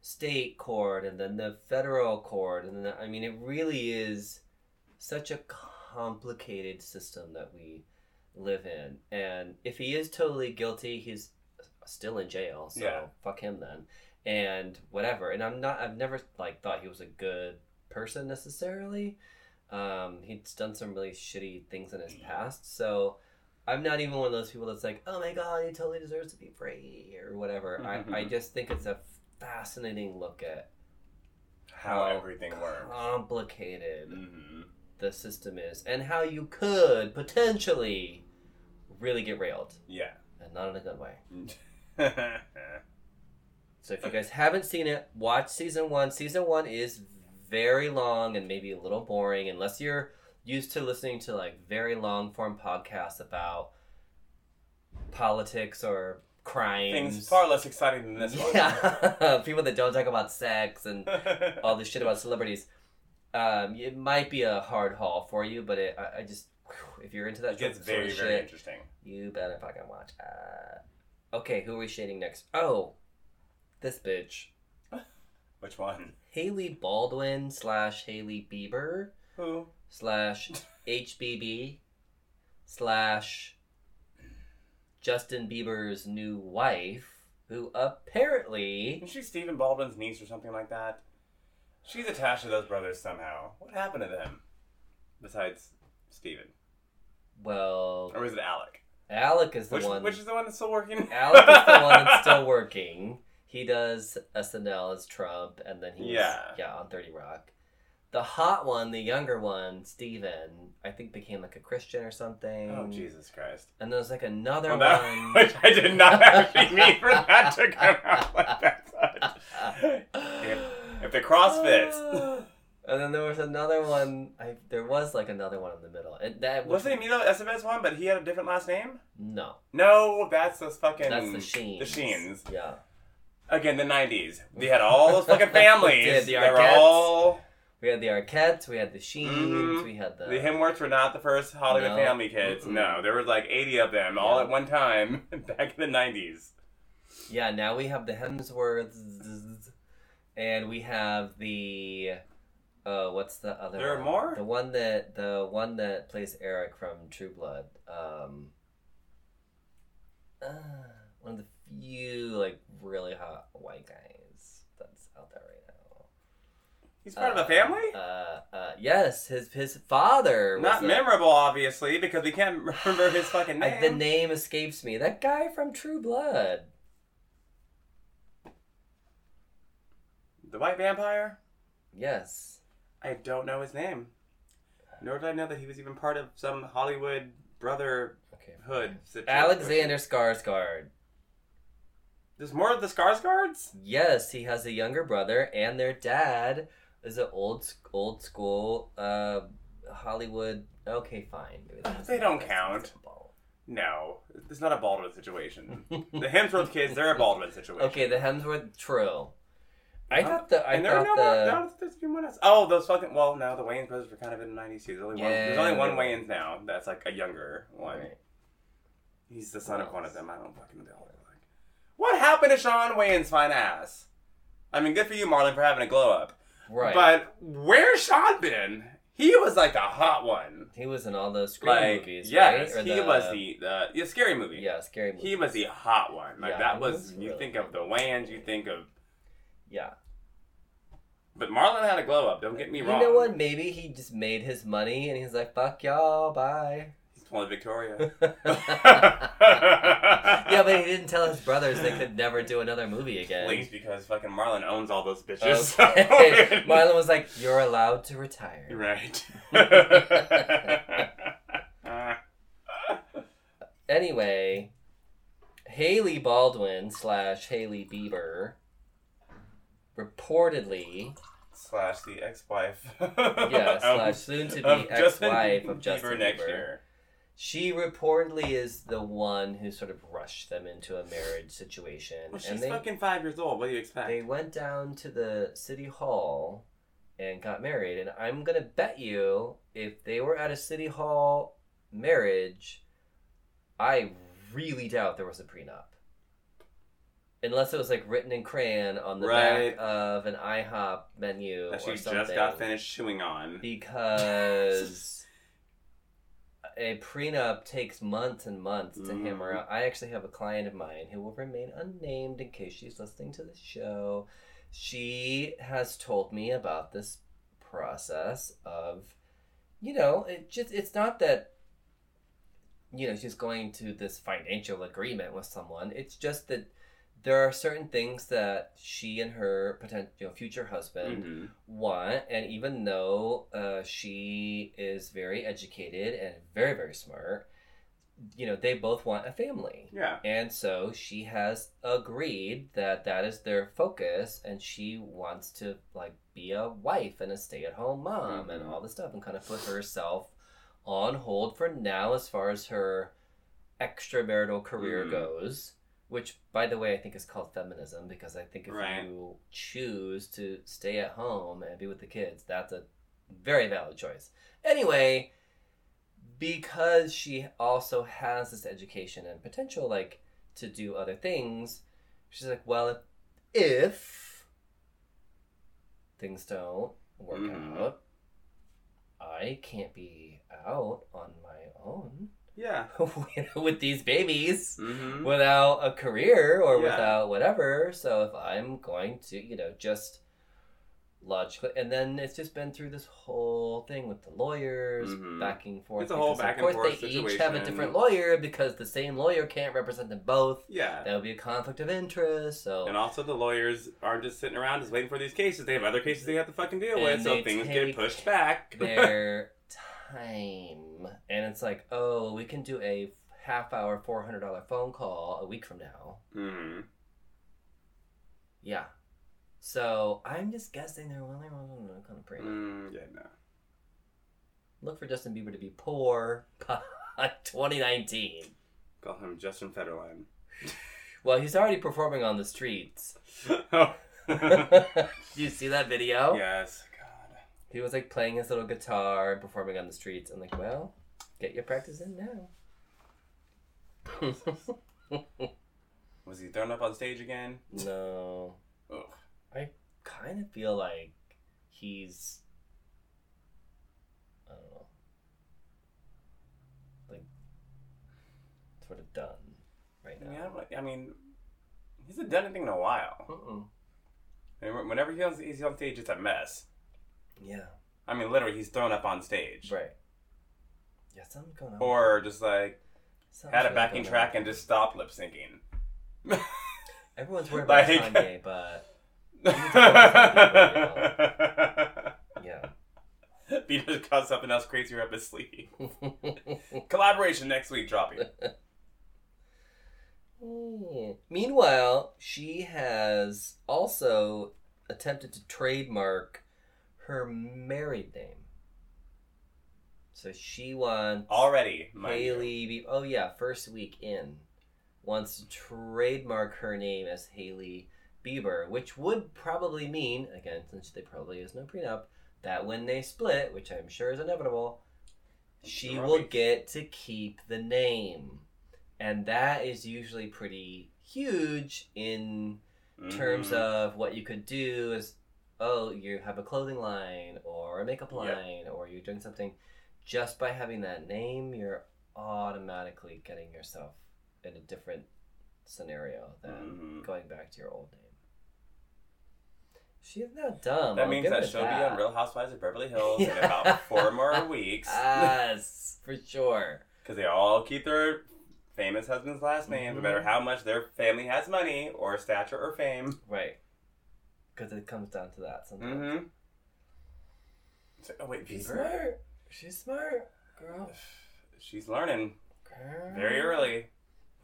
state court and then the federal court and then I mean it really is such a complicated system that we live in. And if he is totally guilty he's still in jail so Yeah. fuck him then. And whatever. And I'm not I've never like thought he was a good person necessarily. Um he's done some really shitty things in his past so I'm not even one of those people that's like, oh my god, he totally deserves to be free or whatever. I, I Mhm. just think it's a fascinating look at How everything works. complicated Mm-hmm. the system is and how you could potentially really get railed Yeah. and not in a good way. [laughs] So if you guys haven't seen it, watch season one. Season one is very long and maybe a little boring unless you're used to listening to like very long form podcasts about politics or crimes. Things far less exciting than this one. Yeah, [laughs] people that don't talk about sex and [laughs] all this shit about celebrities. Um, it might be a hard haul for you, but it, I, I just if you're into that it gets very, very shit, interesting. you better fucking watch. Uh, okay, who are we shading next? Oh, this bitch, [laughs] Which one? Hailey Baldwin slash Hailey Bieber Who? Slash HBB slash Justin Bieber's new wife, who apparently Is she Stephen Baldwin's niece or something like that? She's attached to those brothers somehow. What happened to them? Besides Stephen. well Or is it Alec? Alec is the Which, one. which is the one that's still working? Alec is the one that's [laughs] still working. He does SNL as Trump, and then he's Yeah. yeah on Thirty Rock. The hot one, the younger one, Stephen, I think became like a Christian or something. Oh Jesus Christ! And there's like another Well, that- one. which [laughs] I did not actually mean for that to come out like that. if the cross fits. [laughs] And then there was another one. I there was like another one in the middle. And that was Wasn't he Emilio Estevez one, but he had a different last name? no. No, that's those fucking. That's the Sheens. The Sheens. Yeah. Again, the '90s. They had all those fucking [laughs] families. Had the they were all. We had the Arquettes. We had the Sheens. Mhm. We had the. The Hemsworths were not the first Hollywood No. family kids. Mm-mm. No, there was like 80 of them all at one time [laughs] back in the 90s. Yeah. Now we have the Hemsworths, and we have the. Uh, what's the other? There are more? The one that the one that plays Eric from True Blood. Um. Uh, one of the few like really hot white guys that's out there right now. He's part Uh, of the family? Uh, uh, yes, his his father. Was Not a- memorable, obviously, because we can't [sighs] remember his fucking I, name. the name escapes me. That guy from True Blood. The White Vampire? Yes. I don't know his name. Nor did I know that he was even part of some Hollywood brotherhood Okay. situation. Alexander Skarsgård. There's more of the Skarsgårds? Yes, he has a younger brother, and their dad is it old old school uh, Hollywood. Okay, fine. Maybe They don't count. No, it's not a Baldwin situation. [laughs] the Hemsworth kids, they're a Baldwin situation. okay, the Hemsworth. True. I thought the I and there are thought no more. the No, there's been one else. Oh, those fucking. Well, no, the Wayans brothers were kind of in the '90s too. There's only one. There's only one. Wayans now. That's like a younger one. Right. He's the son of one of them. I don't fucking know. what like. What happened to Shawn Wayans' fine ass? I mean, good for you, Marlon, for having a glow up. Right. But where's Shawn been? He was like the hot one. he was in all those scary Like, movies. yes, right? He was the the yeah, scary movie. yeah scary movie. He was the hot one. Like Yeah, that was, was you really think of the Wayans, you think of yeah. but Marlon had a glow up, don't get me wrong. You know what? Maybe he just made his money and he's like, "Fuck y'all, bye." He's pulling Victoria. [laughs] [laughs] yeah, but he didn't tell his brothers they could never do another movie again. Please, because fucking Marlon owns all those bitches. Okay. [laughs] Marlon was like, "You're allowed to retire." right. Anyway, Hailey Baldwin slash Hailey Bieber reportedly, slash the ex-wife. yeah, slash soon-to-be ex-wife of Bieber Justin next Bieber. She reportedly is the one who sort of rushed them into a marriage situation, Well, she's and they fucking five years old. What do you expect? they went down to the city hall and got married. And I'm gonna bet you, if they were at a city hall marriage, I really doubt there was a prenup. Unless it was like written in crayon on the Right. back of an IHOP menu that she or just got finished chewing on. [laughs] [laughs] because a prenup takes months and months to Mhm. hammer out. I actually have a client of mine who will remain unnamed in case she's listening to the show. She has told me about this process of, you know, it just it's not that you know she's going to this financial agreement with someone. It's just that there are certain things that she and her potential you know, future husband Mhm. want and even though uh, she is very educated and very very smart you know they both want a family Yeah. and so she has agreed that that is their focus and she wants to like be a wife and a stay-at-home mom and Mhm. all this stuff and kind of put herself on hold for now as far as her extramarital career Mhm. goes which by the way i think is called feminism because i think if Right. you choose to stay at home and be with the kids that's a very valid choice anyway because she also has this education and potential like to do other things she's like well if, if things don't work Mhm. out i can't be out on my own Yeah. [laughs] with these babies Mm-hmm. without a career or Yeah. without whatever. So if I'm going to, you know, just logically. And then it's just been through this whole thing with the lawyers Mhm. back and forth. It's a whole because back of and course forth they each have a different lawyer because the same lawyer can't represent them both. Yeah. That would be a conflict of interest. So And also, the lawyers are just sitting around just waiting for these cases. They have other cases they have to fucking deal And with, so things get pushed back. their [laughs] time. And it's like, oh, we can do a half hour, $400 phone call a week from now. hmm Yeah. So I'm just guessing they're willing to kind of. Mm, yeah, no. Look for Justin Bieber to be poor [laughs] by 2019. Call him Justin Federline. [laughs] Well, he's already performing on the streets. [laughs] oh. Did you see that video? yes. He was like playing his little guitar and performing on the streets. I'm like, well, get your practice in now. [laughs] Was he thrown up on stage again? no. Ugh. I kind of feel like he's. I don't know. Like, sort of done right I mean, I, now. don't- I mean, he hasn't done anything in a while. Mm-mm. Whenever he he's on stage, it's a mess. Yeah. I mean, literally, he's thrown up on stage. Right. Yeah, something's going on. Or just like Something's had a backing track on. and just stopped lip syncing. [laughs] Everyone's worried about Like- Kanye, but [laughs] yeah. Bieber's got something else crazier up his sleeve. [laughs] Collaboration next week dropping. Hmm. Meanwhile, she has also attempted to trademark her married name. So she wants Already. Hailey. Be- oh yeah, first week in, wants to trademark her name as Hailey Bieber, which would probably mean, again, since there probably is no prenup, that when they split, which I'm sure is inevitable, she will get to keep the name, and that is usually pretty huge in terms Mhm. of what you could do is oh you have a clothing line or a makeup Yep. line or you're doing something just by having that name you're automatically getting yourself in a different scenario than Mhm. going back to your old name she's not dumb That I'll means that she'll be on Real Housewives of Beverly Hills in [laughs] about four more weeks. yes for sure [laughs] Because they all keep their famous husband's last name, no matter how much their family has money or stature or fame. right because it comes down to that sometimes Mm-hmm. So, oh wait, she's Bieber? smart she's smart girl She's learning girl very early.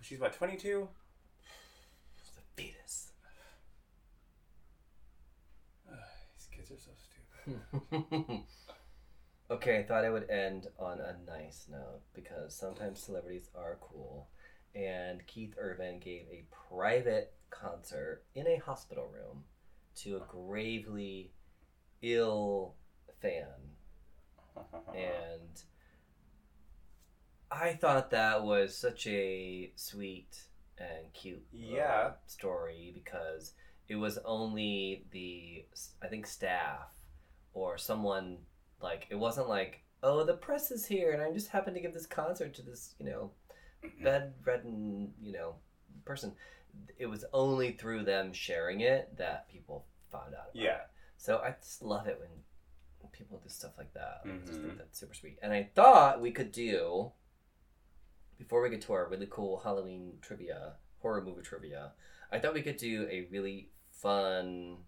She's about 22? She's a fetus These kids are so stupid. [laughs] okay, I thought I would end on a nice note because sometimes celebrities are cool. And Keith Urban gave a private concert in a hospital room to a gravely ill fan. [laughs] And I thought that was such a sweet and cute uh, Yeah. story because it was only the I think staff or someone like it wasn't like oh the press is here and I just happened to give this concert to this you know [clears throat] bedridden you know person. It was only through them sharing it that people found out. About Yeah. it. So I just love it when people do stuff like that. I just think Mhm. that's super sweet. And I thought we could do before we get to our really cool Halloween trivia, horror movie trivia. I thought we could do a really fun,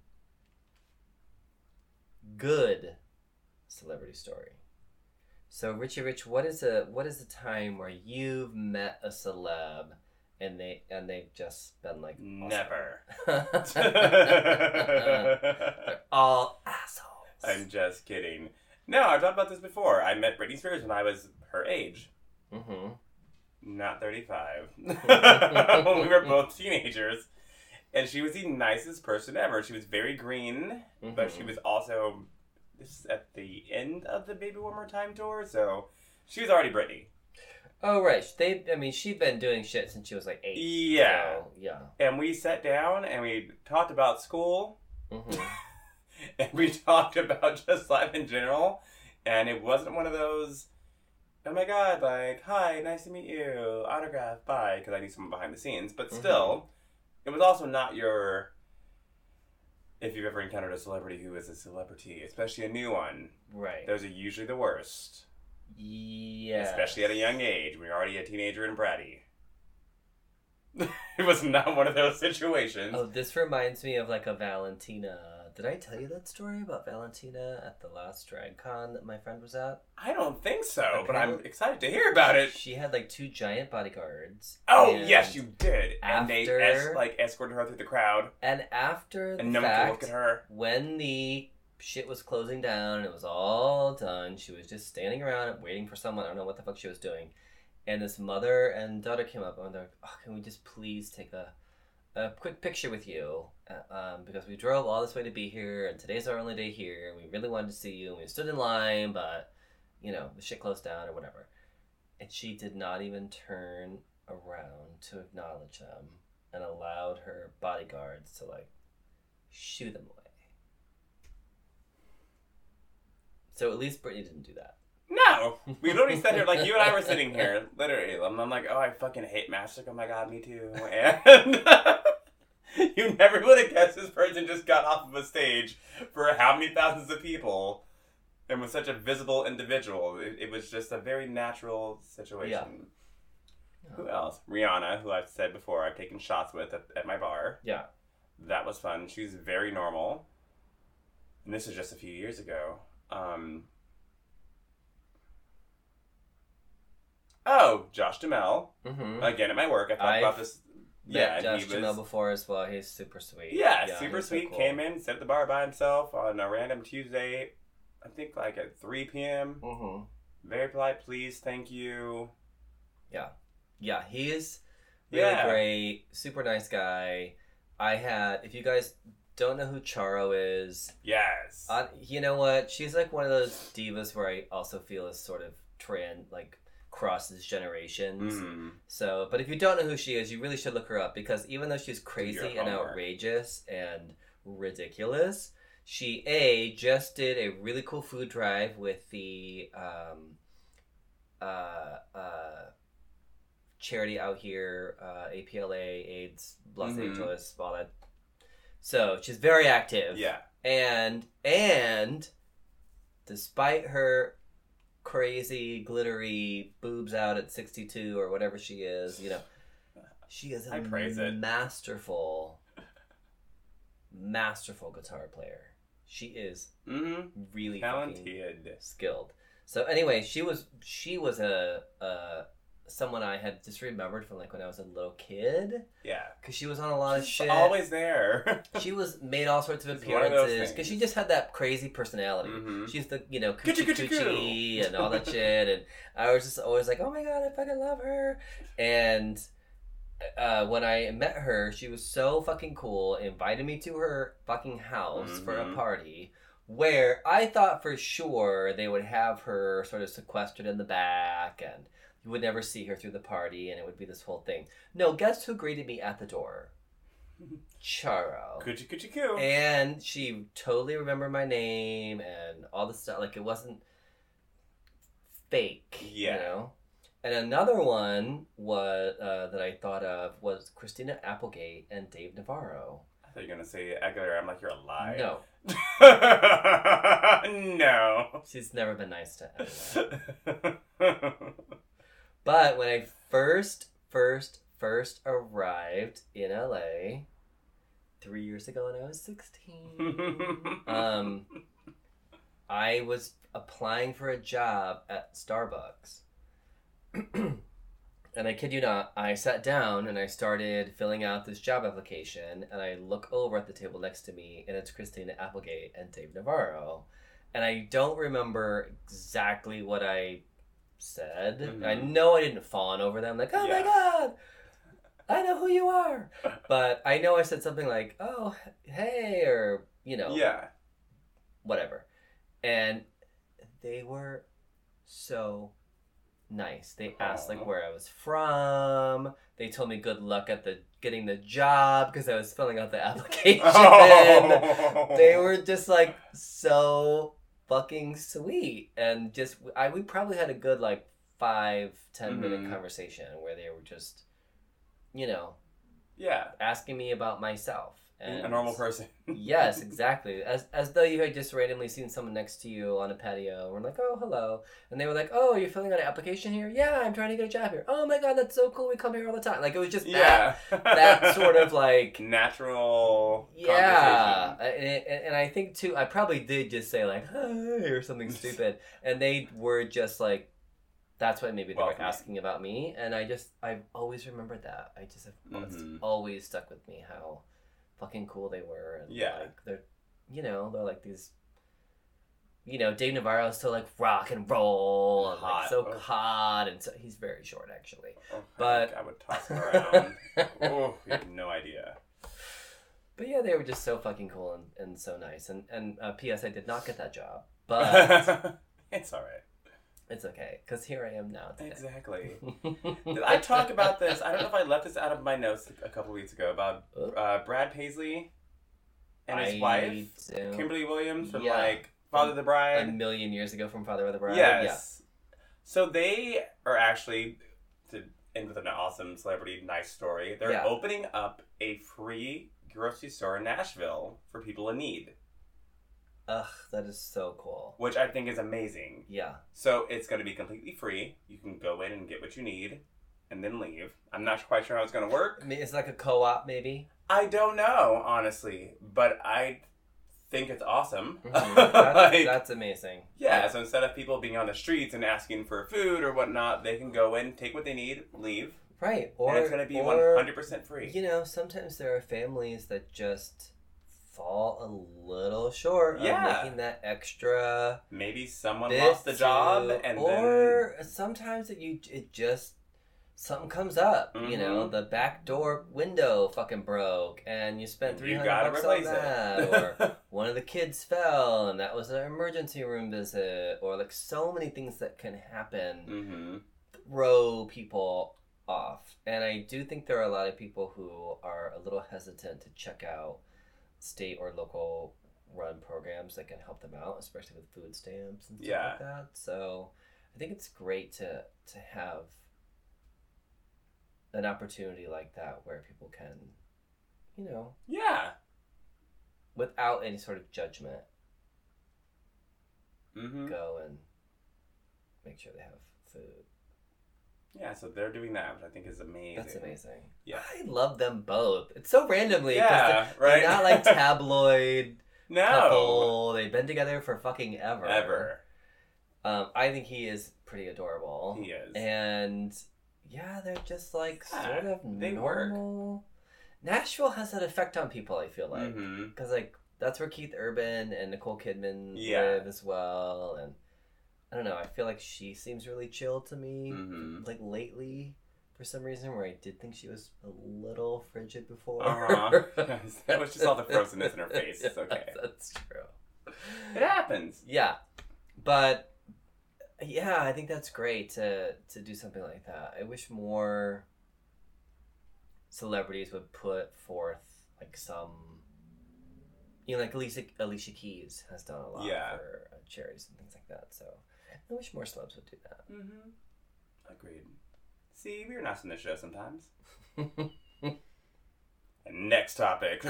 good celebrity story. So Richie Rich, what is a what is the time where you've met a celeb and they and they've just been like Never. [laughs] They're all assholes. I'm just kidding. No, I've talked about this before. I met Britney Spears when I was her age, mm-hmm. not 35. when [laughs] [laughs] we were both teenagers. And she was the nicest person ever. She was very green, but Mm-hmm. she was also this is at the end of the Baby One More Time tour, so she was already Britney. Oh right, they. I mean, she'd been doing shit since she was like eight. Yeah. so, yeah. And we sat down and we talked about school hmm [laughs] and we talked about just life in general. And it wasn't one of those, oh my god, like, hi, nice to meet you, autograph, bye, because I need someone behind the scenes. But Mhm. still, it was also not your, if you've ever encountered a celebrity who is a celebrity, especially a new one, Right. those are usually the worst. Yeah. Especially at a young age when you're already a teenager and bratty. [laughs] it was not one of those situations. Oh, this reminds me of like a Valentina. Did I tell you that story about Valentina at the last drag con that my friend was at? I don't think so, but I'm excited to hear about it. She had like two giant bodyguards. Oh yes, you did. And they after- es- like escorted her through the crowd, And after the and no one could fact, look at her. when the shit was closing down and it was all done, she was just standing around waiting for someone. I don't know what the fuck she was doing. And this mother and daughter came up and they're like, oh, "Can we just please take a, a quick picture with you? Uh, um, because we drove all this way to be here, and today's our only day here. We really wanted to see you, and we stood in line, but you know the shit closed down or whatever." And she did not even turn around to acknowledge them, and allowed her bodyguards to like shoo them away. So at least Britney didn't do that. No, we literally sat here like you and I were sitting here, [laughs] literally. I'm, I'm like, oh, I fucking hate Mastic. Oh my god, me too. [laughs] And [laughs] you never would have guessed this person just got off of a stage for how many thousands of people, and was such a visible individual. It, it was just a very natural situation. Who else? Rihanna, who I've said before, I've taken shots with at, at my bar. Yeah. That was fun. She's very normal. And this is just a few years ago. Um, oh, Josh Duhamel. Mm-hmm. Again at my work. I talked about this. Yeah, Josh Duhamel was. before as well. He's super sweet. Yeah, super he's so sweet. cool. Came in, sat at the bar by himself on a random Tuesday. I think like at 3 p.m. Mm-hmm. Very polite, please, thank you. Yeah, yeah, he is really Yeah. great. Super nice guy. I had, if you guys don't know who Charo is, Yes. uh, you know what? She's like one of those divas where I also feel is sort of trend, like crosses generations. Mm. So, but if you don't know who she is, you really should look her up because even though she's crazy and outrageous and ridiculous, she a just did a really cool food drive with the um, uh, uh, charity out here, uh, APLA, AIDS, Los Mhm. Angeles, all that. So she's very active Yeah. and and despite her crazy glittery boobs out at 62 or whatever she is you know she is a I praise it. masterful masterful guitar player she is Mm-hmm. really Talented. skilled so anyway she was she was a, a someone i had just remembered from like when i was a little kid Yeah. because she was on a lot of shit always there. [laughs] she was made all sorts of It's one of those appearances because she just had that crazy personality. Mhm. She's the you know Coochie coochie coochie coochie and all that [laughs] shit, and I was just always like, oh my god, I fucking love her. And uh, when I met her, she was so fucking cool. Invited me to her fucking house for a Mhm. party. Where I thought for sure they would have her sort of sequestered in the back and you would never see her through the party and it would be this whole thing. No, guess who greeted me at the door? [laughs] Charo. Coochie coochie coo. And she totally remembered my name and all the stuff. Like it wasn't fake. Yeah. You know? And another one was uh, that I thought of was Christina Applegate and Dave Navarro. I thought you were gonna say Aguilera. I'm like, you're alive. No, [laughs] no. she's never been nice to anyone. [laughs] But when I first, first, first arrived in LA three years ago when I was 16, [laughs] um, I was applying for a job at Starbucks. [clears throat] and I kid you not, I sat down and I started filling out this job application. And I look over at the table next to me, and it's Christina Applegate and Dave Navarro. And I don't remember exactly what I said. Mhm. I know I didn't fawn over them, like, oh my god, I know who you are. [laughs] But I know I said something like, oh, hey, or, you know, Yeah. whatever. And they were so nice. They asked like where I was from. They told me good luck at the getting the job because I was filling out the [laughs] application. [laughs] Oh. They were just like so fucking sweet and just I we probably had a good like five ten minute Mhm. conversation where they were just you know Yeah. asking me about myself And a normal person. [laughs] yes, exactly. As as though you had just randomly seen someone next to you on a patio, and we're like, "Oh, hello," and they were like, "Oh, you're filling out an application here? Yeah, I'm trying to get a job here. Oh my god, that's so cool. We come here all the time. Like it was just yeah. that sort of like [laughs] natural. yeah, and, and, I think too, I probably did just say like "Hi" or something [laughs] stupid, and they were just like, that's what maybe they were asking about me, and I just I've always remembered that. I just have Mhm. always stuck with me how fucking cool they were, and Yeah. like they're you know they're like these. You know, Dave Navarro is so like rock and roll and like Hot. so Oh. hot, and so he's very short actually. Oh, But- I would toss him [laughs] around. oh, you have no idea. But yeah, they were just so fucking cool and, and so nice. And and uh, P.S. I did not get that job, [laughs] but it's all right. It's okay because here I am now. Today. Exactly. [laughs] Did I talk about this? I don't know if I left this out of my notes a couple weeks ago about uh, Brad Paisley and his I wife, don't- Kimberly Williams from Yeah. like Father of the Bride. a million years ago from Father of the Bride. Yes. So they are actually to end with an awesome celebrity nice story. They're Yeah. opening up a free grocery store in Nashville for people in need, Yeah. Ugh, that is so cool. which I think is amazing. Yeah. So it's going to be completely free. You can go in and get what you need and then leave. I'm not quite sure how it's going to work. I mean, it's like a co-op, maybe. I don't know, honestly, but I think it's awesome. Mhm. [laughs] That's, Like, that's amazing. yeah, so instead of people being on the streets and asking for food or whatnot, they can go in, take what they need, leave, Right. Or and it's going to be or, 100% free. You know, sometimes there are families that just fall a little short Yeah. of making that extra Maybe someone lost the job to- and or sometimes it you it just something comes up you know Mhm. the back door window fucking broke and you spent 300 gotta bucks on that it. [laughs] or one of the kids fell and that was an emergency room visit or like so many things that can happen hmm throw people off and i do think there are a lot of people who are a little hesitant to check out state or local run programs that can help them out especially with food stamps and stuff Yeah. like that so i think it's great to to have an opportunity like that where people can you know Yeah. without any sort of judgment hmm go and make sure they have food Yeah, so they're doing that, which I think is amazing. that's amazing Yeah. i love them both it's so randomly. Yeah, They're right? not like tabloid [laughs] no. couple. They've been together for fucking ever. Ever. Um, I think he is pretty adorable. He is. And yeah, they're just like Yeah, sort of they work. normal. Nashville has that effect on people. I feel like because like that's where Keith Urban and Nicole Kidman Yeah. live as well. And I don't know. I feel like she seems really chill to me. hmm Like lately. For some reason, where I did think she was a little frigid before. Uh-huh. [laughs] [laughs] That was just all the frozenness in her face. It's okay. [laughs] That's true. It happens. Yeah, but yeah, I think that's great to to do something like that. I wish more celebrities would put forth like some, you know, like Alicia Alicia Keys has done a lot Yeah. for uh, charities and things like that. So I wish more celebs would do that. Mm-hmm. Agreed. See, we're nice in this show sometimes. [laughs] Next topic.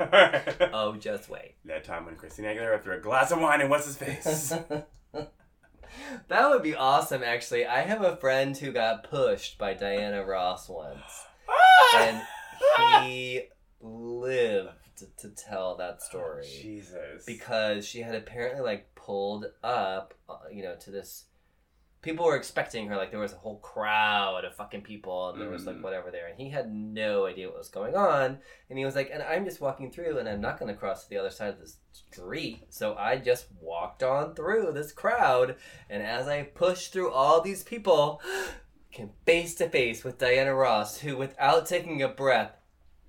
[laughs] oh, just wait. that time when Christina Aguilera threw a glass of wine in what's his face. [laughs] that would be awesome. Actually, I have a friend who got pushed by Diana Ross once. and he lived to tell that story Oh, Jesus. because she had apparently like pulled up, uh, you know, to this. People were expecting her, like there was a whole crowd of fucking people, and there was like Mhm. whatever there, and he had no idea what was going on, and he was like, "And I'm just walking through, and I'm not going to cross to the other side of the street, so I just walked on through this crowd, and as I pushed through all these people, [gasps] came face to face with Diana Ross, who, without taking a breath,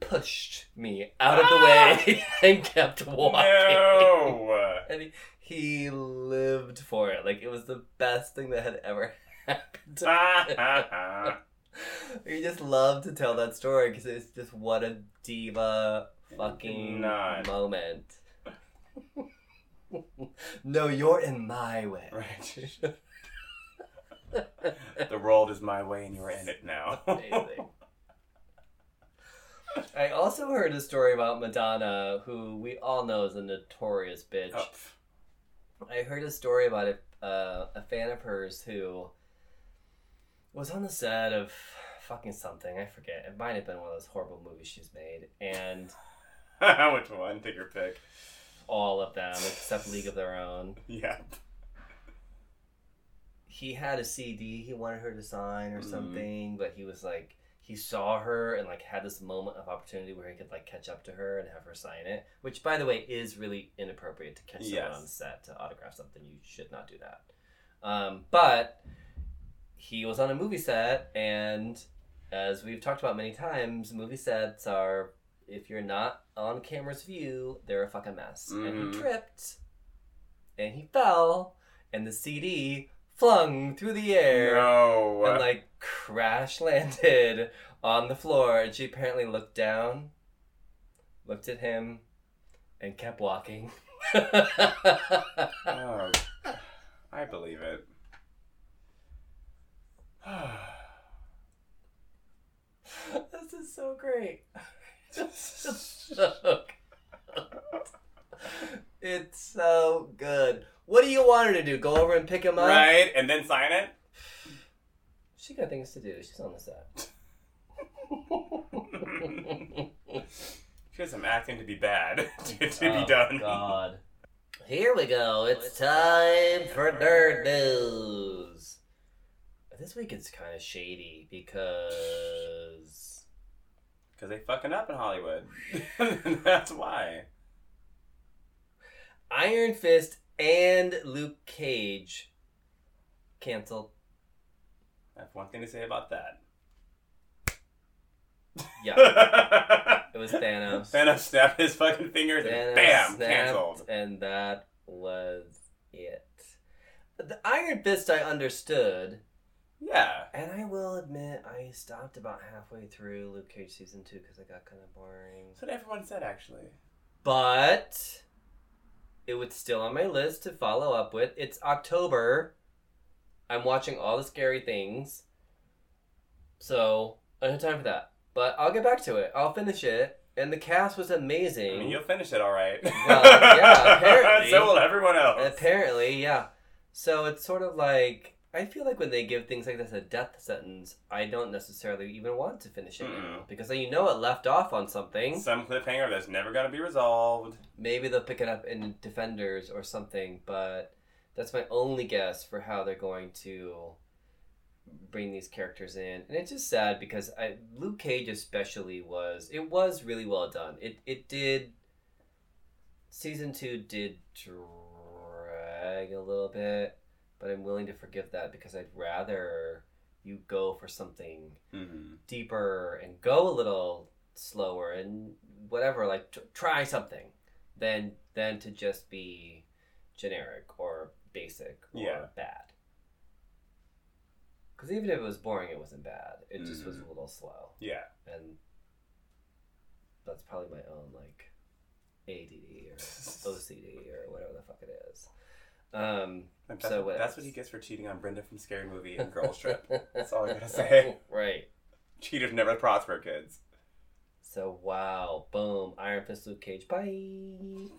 pushed me out of the way [laughs] and kept walking. No. [laughs] And he, he lived for it. Like it was the best thing that had ever [laughs] happened to him. You just love to tell that story because it's just what a diva fucking Not. moment. [laughs] no, you're in my way. right. the world is my way and you're in it now. [laughs] Amazing. I also heard a story about Madonna, who we all know is a notorious bitch. Oh, I heard a story about a, uh, a fan of hers who was on the set of fucking something. I forget. It might have been one of those horrible movies she's made, and [laughs] Which one? Take your pick. all of them except League of Their Own. [laughs] Yeah. He had a CD he wanted her to sign or Mhm. something, but he was like he saw her and like had this moment of opportunity where he could like catch up to her and have her sign it. Which, by the way, is really inappropriate to catch someone Yes. on set to autograph something. You should not do that. Um, but he was on a movie set, and as we've talked about many times, movie sets are if you're not on camera's view, they're a fucking mess. And Mhm. he tripped, and he fell, and the CD flung through the air No. and like crash landed on the floor and she apparently looked down looked at him and kept walking [laughs] oh, I believe it. [sighs] this is so great [laughs] [laughs] so good. It's so good what do you want her to do go over and pick him up right, and then sign it. she got things to do she's on the set [laughs] She has some acting to be bad [laughs] to, to Oh, be done. God. Here we go. Oh, it's time for nerd news. This week it's kind of shady because Because they fucking up in Hollywood. [laughs] That's why. Iron Fist and Luke Cage canceled. I have one thing to say about that. Yeah, [laughs] it was Thanos. Thanos snapped his fucking fingers Thanos and bam, canceled. and that was it. The Iron Fist I understood. Yeah. And I will admit, I stopped about halfway through Luke Cage season two because it got kind of boring. That's what everyone said, actually. But it was still on my list to follow up with. It's October. I'm watching all the scary things. So I don't have time for that. But I'll get back to it. I'll finish it. And the cast was amazing. I mean, you'll finish it all right. Well, [laughs] yeah, apparently. so will everyone else. Apparently, yeah. So it's sort of like I feel like when they give things like this a death sentence, I don't necessarily even want to finish it now because you know it left off on something. Some cliffhanger that's never going to be resolved. Maybe they'll pick it up in Defenders or something, but that's my only guess for how they're going to bring these characters in. And it's just sad because I Luke Cage especially was it was really well done. It it did season 2 did drag a little bit, but I'm willing to forgive that because I'd rather you go for something Mm-hmm. deeper and go a little slower and whatever like t- try something than than to just be generic or basic or Yeah. bad because even if it was boring it wasn't bad it just was a Mhm. little slow Yeah. and that's probably my own like ADD or [laughs] OCD or whatever the fuck it is um That's, So what that's else? what he gets for cheating on Brenda from Scary Movie and Girls [laughs] Trip. That's all I gotta say. [laughs] right Cheaters never prosper, kids. So wow, boom, Iron Fist, Luke Cage, bye.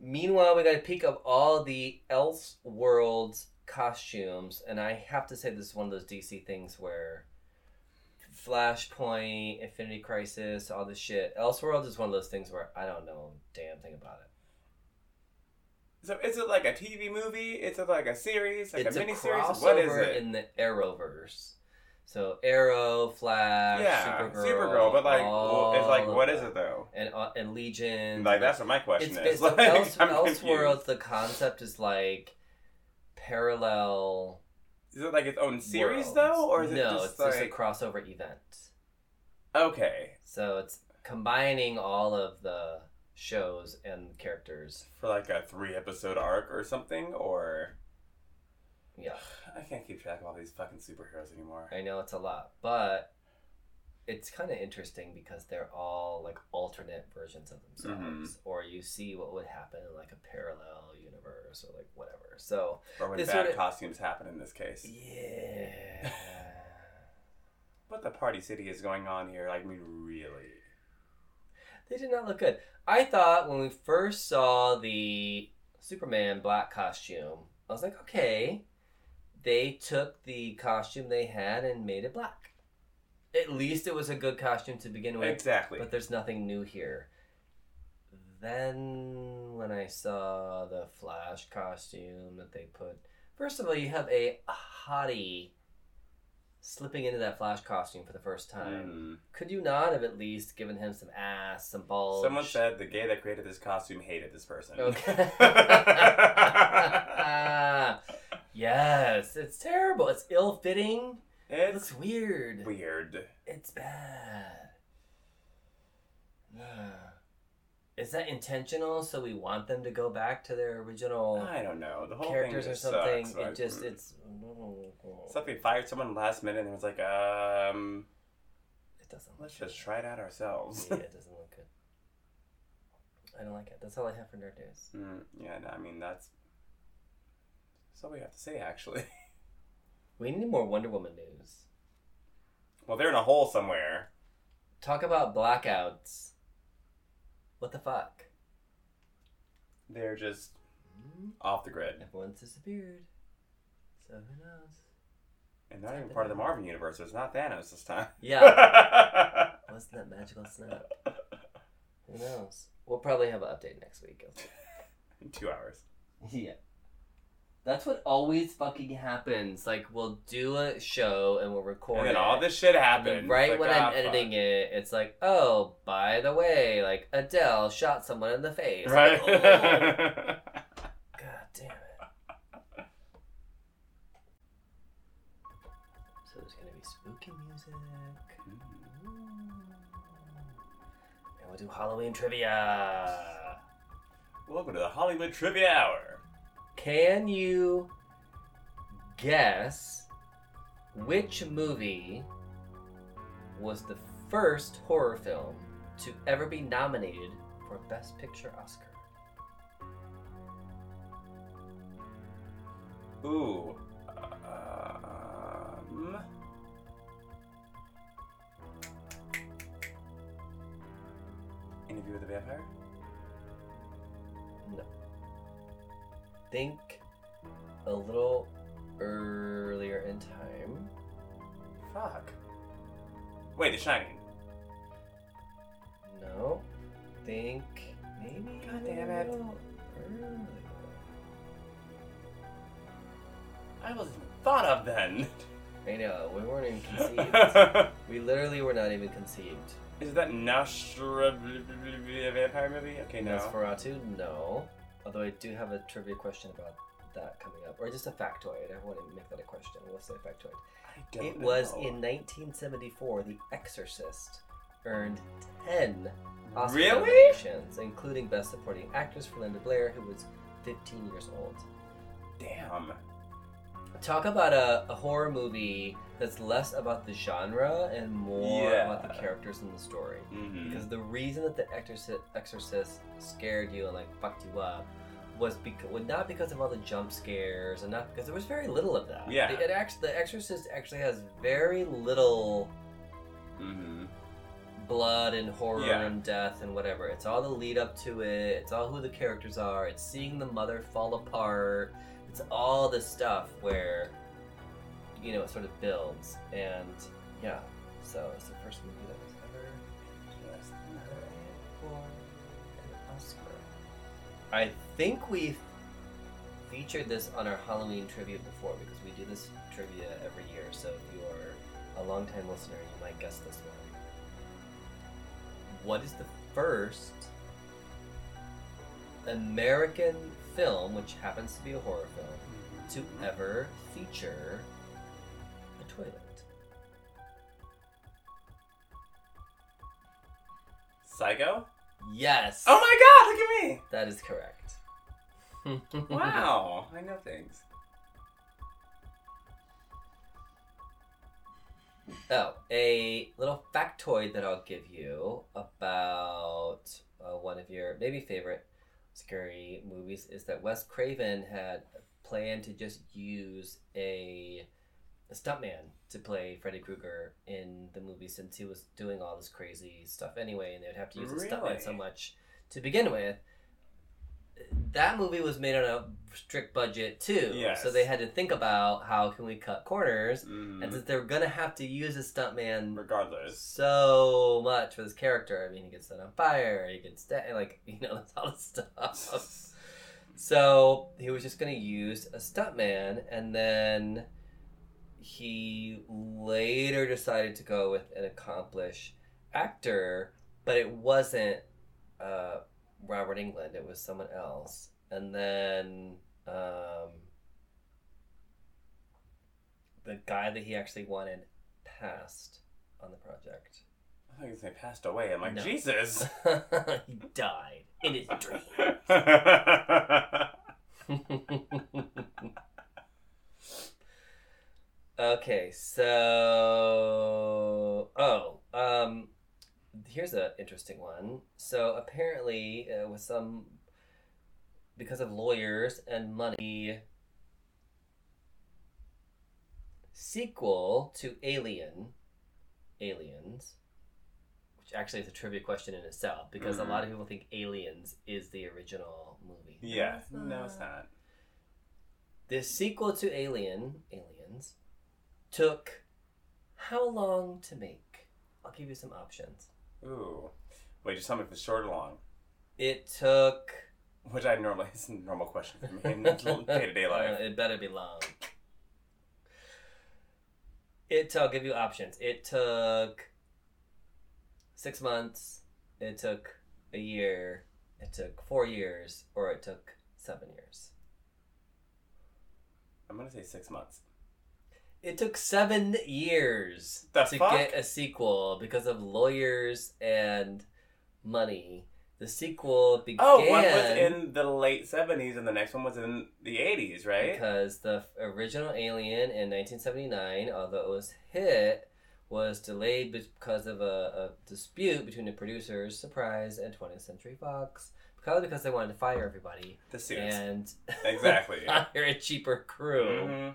Meanwhile, we got a peek of all the Else Elseworlds costumes, and I have to say this is one of those DC things where Flashpoint, Infinity Crisis, all this shit. Elseworlds is one of those things where I don't know a damn thing about it. So is it like a TV movie? Is it like a series? Like it's a a, miniseries? What is it? in the Arrowverse. So Arrow, Flash, yeah, Supergirl, Supergirl, but like, it's like, what is it though? And uh, and Legion. Like, that's what my question it's, is. [laughs] it's Like, Else, Elseworlds. The concept is like parallel. Is it like its own series worlds. though, or is it no? just it's like just a crossover event. okay So it's combining all of the shows and characters. for like a three episode arc or something? Or Yeah, I can't keep track of all these fucking superheroes anymore. I know it's a lot, but it's kind of interesting because they're all like alternate versions of themselves, Mm-hmm. or you see what would happen in like a parallel universe or like whatever. So Or when bad sorta- costumes happen in this case. yeah. [laughs] What the party city is going on here? I mean, really. They did not look good. I thought when we first saw the Superman black costume, I was like, okay, they took the costume they had and made it black. At least it was a good costume to begin with, Exactly. but there's nothing new here. Then when I saw the Flash costume that they put, first of all, you have a hottie slipping into that Flash costume for the first time. Mm. Could you not have at least given him some ass, some balls? Someone said the gay that created this costume hated this person. Okay. [laughs] yes, it's terrible. It's ill fitting. It it's looks weird. weird. It's bad. [sighs] [sighs] [sighs] Is that intentional? So we want them to go back to their original I don't know. The whole characters thing or something? Sucks. it just mm. it's. [laughs] Something fired someone last minute and it was like, um, It doesn't. Let's good. just try it out ourselves. yeah, it [laughs] doesn't look good. I don't like it. That's all I have for nerd news. Mm, yeah, no, I mean that's that's all we have to say actually. [laughs] We need more Wonder Woman news. well, they're in a hole somewhere. Talk about blackouts. What the fuck? They're just off the grid, Everyone's disappeared. So who knows? and not even part of the Marvel universe. So it's not Thanos this time. Yeah. [laughs] Wasn't that magical snap? Who knows? We'll probably have an update next week. [laughs] in two hours. [laughs] Yeah. That's what always fucking happens. Like we'll do a show and we'll record And then it. all this shit then right It's when like, I'm ah, editing it, it's like, oh, by the way, like Adele shot someone in the face. Right. Like, oh, [laughs] God damn it. So there's gonna be spooky music. And we'll do Halloween trivia. Welcome to the Hollywood Trivia Hour. Can you guess which movie was the first horror film to ever be nominated for Best Picture Oscar? Ooh. Um, Interview with the Vampire? No. Think a little earlier in time. Fuck. Wait, The Shining. No. Think maybe. God a damn it. little earlier. I wasn't even thought of then. I know, we weren't even [laughs] conceived. we literally were not even conceived. Is that Nostra vampire movie? Okay, no. Nosferatu, no. Although I do have a trivia question about that coming up, or just a factoid. I want to make that a question. We'll say factoid. I don't It was in 1974. The Exorcist earned 10 Oscar Really? nominations, including Best Supporting Actress for Linda Blair, who was 15 years old. Damn. Talk about a, a horror movie that's less about the genre and more Yeah. about the characters in the story. Mm-hmm. Because the reason that the Exorcist, Exorcist scared you and like fucked you up was because well, not because of all the jump scares and not because there was very little of that. Yeah. It, it actually the Exorcist actually has very little Mm-hmm. blood and horror Yeah. and death and whatever. It's all the lead up to it. It's all who the characters are. It's seeing the mother fall apart. It's all this stuff where you know it sort of builds and yeah. So it's the first movie that was ever for an Oscar. I think we've featured this on our Halloween trivia before because we do this trivia every year. So if you are a longtime listener, you might guess this one. What is the first American film, which happens to be a horror film, to ever feature a toilet? Psycho? Yes. Oh my god, look at me! That is correct. [laughs] Wow, I know things. Oh, a little factoid that I'll give you about uh, one of your maybe favorite scary movies is that Wes Craven had planned to just use a a stuntman to play Freddy Krueger in the movie since he was doing all this crazy stuff anyway, and they would have to use a stuntman so much to begin with. That movie was made on a strict budget too, Yes. so they had to think about how can we cut corners, Mm, and since they're gonna have to use a stuntman regardless. so much for this character. I mean, he gets set on fire, he gets sta- like [laughs] you know, that's all this stuff. [laughs] so he was just gonna use a stuntman, and then he later decided to go with an accomplished actor, but it wasn't uh, Robert Englund. It was someone else, and then. Um, the guy that he actually wanted passed on the project. I you say passed away. I'm like, No. Jesus. [laughs] he died in his dream. [laughs] okay, so oh, um, here's an interesting one. So apparently, uh, with some because of lawyers and money, sequel to Alien, Aliens, which actually is a trivia question in itself because a lot of people think Aliens is the original movie. No, yeah. it's No, it's not. The sequel to Alien, Aliens, took how long to make? I'll give you some options. Ooh. Wait, just tell me if it's short or long. It took Which I normally [laughs] it's a normal question for me in day to day life. Uh, it better be long. It I'll give you options. It took six months. It took a year. It took four years, or it took seven years. I'm gonna say six months. It took seven years The to fuck? get a sequel because of lawyers and money. The sequel began Oh, one was in the late seventies and the next one was in the eighties, right? because the original Alien in 1979, although it was hit, was delayed because of a, a dispute between the producers, Surprise, and 20th Century Fox. Probably because they wanted to fire everybody The suits. and [laughs] Exactly. [laughs] hire a cheaper crew. Mhm.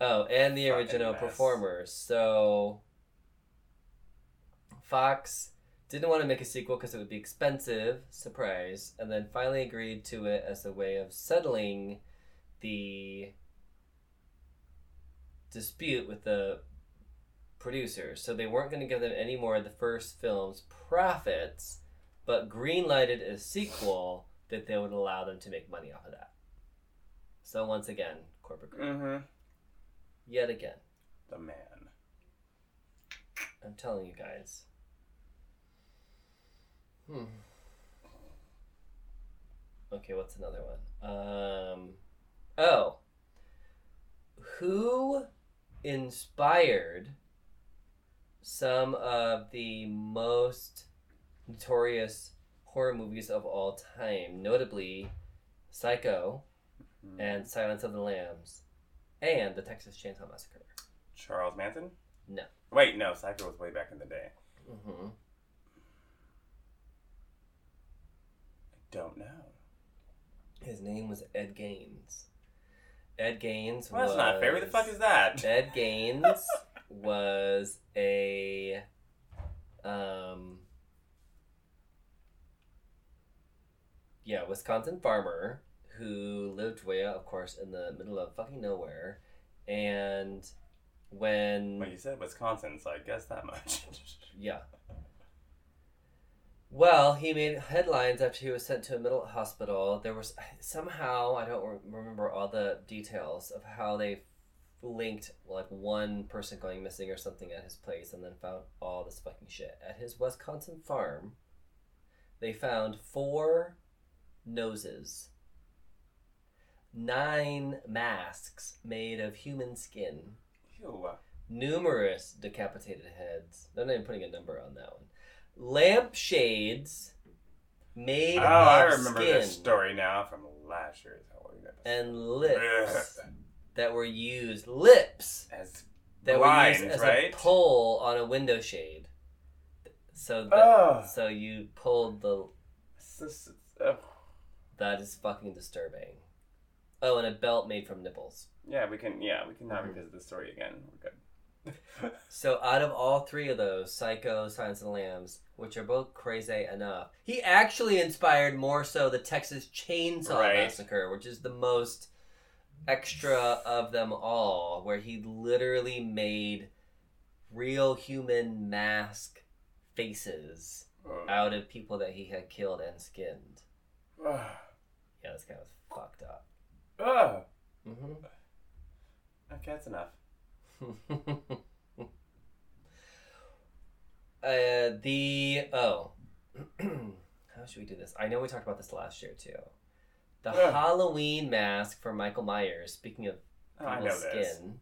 Oh, and the Fucking original mess. performers. So Fox didn't want to make a sequel because it would be expensive, surprise, and then finally agreed to it as a way of settling the dispute with the producers. So they weren't going to give them any more of the first film's profits, but greenlighted a sequel that they would allow them to make money off of that. So once again, corporate greed. Mhm. Yet again. The man. I'm telling you guys. Hmm. Okay, what's another one? Um. Oh. Who inspired some of the most notorious horror movies of all time, notably Psycho Mhm. and Silence of the Lambs and the Texas Chainsaw Massacre? Charles Manson? No. Wait, no, Psycho was way back in the day. Mm-hmm. I don't know. His name was Ed Gaines. Ed Gaines Well, that's was not fair. Who the fuck is that? Ed Gaines [laughs] was a um yeah, Wisconsin farmer who lived way out, of course, in the middle of fucking nowhere. And when Well, you said Wisconsin, so I guess that much. [laughs] yeah. Well, he made headlines after he was sent to a mental hospital. There was somehow I don't re- remember all the details of how they linked like one person going missing or something at his place, and then found all this fucking shit at his Wisconsin farm. They found four noses, nine masks made of human skin, Ew. numerous decapitated heads. They're not even putting a number on that one. Lampshades made oh, of Oh, of I remember skin this story now from last year's Halloween episode. and lips [laughs] that were used. Lips As that blinds, were used as right? a pull on a window shade. So that, Ugh. so you pulled the. Just- ugh. That is fucking disturbing. Oh, and a belt made from nipples. Yeah, we can. Yeah, we can now Mhm. revisit the story again. We're good. [laughs] So out of all three of those, Psycho, Silence of the Lambs, which are both crazy enough, he actually inspired more so the Texas Chainsaw Right. Massacre, which is the most extra of them all, where he literally made real human mask faces out of people that he had killed and skinned. Yeah, this guy was fucked up. Ugh. hmm Okay, that's enough. [laughs] uh, the oh, [clears throat] how should we do this? I know we talked about this last year too. The Ugh. Halloween mask for Michael Myers. Speaking of Oh, this. skin,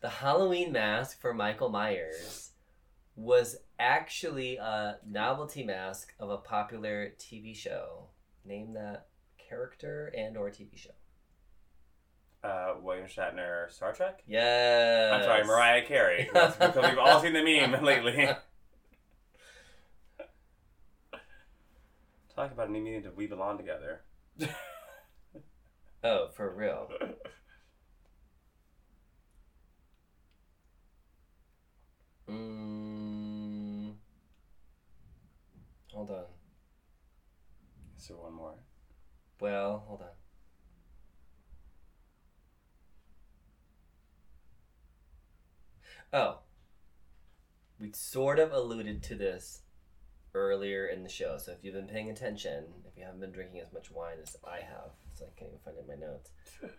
the Halloween mask for Michael Myers was actually a novelty mask of a popular TV show. Name that character and or TV show. Uh, William Shatner, Star Trek. Yeah. I'm sorry, Mariah Carey. [laughs] Because we've all seen the meme [laughs] lately. [laughs] Talk about me needing to we belong together. Oh, for real. Mm. Hold on. Is there one more. Well, hold on. Oh. We sort of alluded to this earlier in the show. So if you've been paying attention, if you haven't been drinking as much wine as I have, so I can't even find it in my notes. [laughs]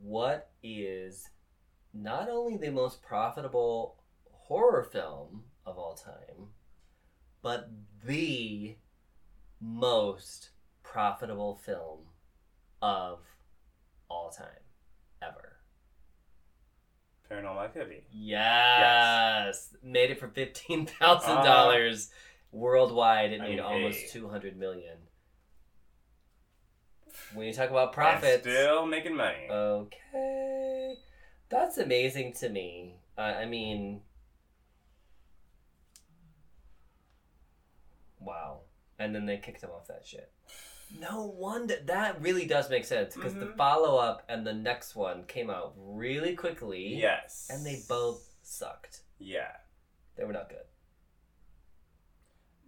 What is not only the most profitable horror film of all time, but the most profitable film of all time ever. Paranormal Activity. Yes. Made it for fifteen thousand dollars worldwide. It I made mean, almost hey. two hundred million. When you talk about And still making money. okay, that's amazing to me. Uh, I mean, wow. And then they kicked him off that shit. No wonder that really does make sense because the Mhm. follow up and the next one came out really quickly. yes. And they both sucked. Yeah. They were not good.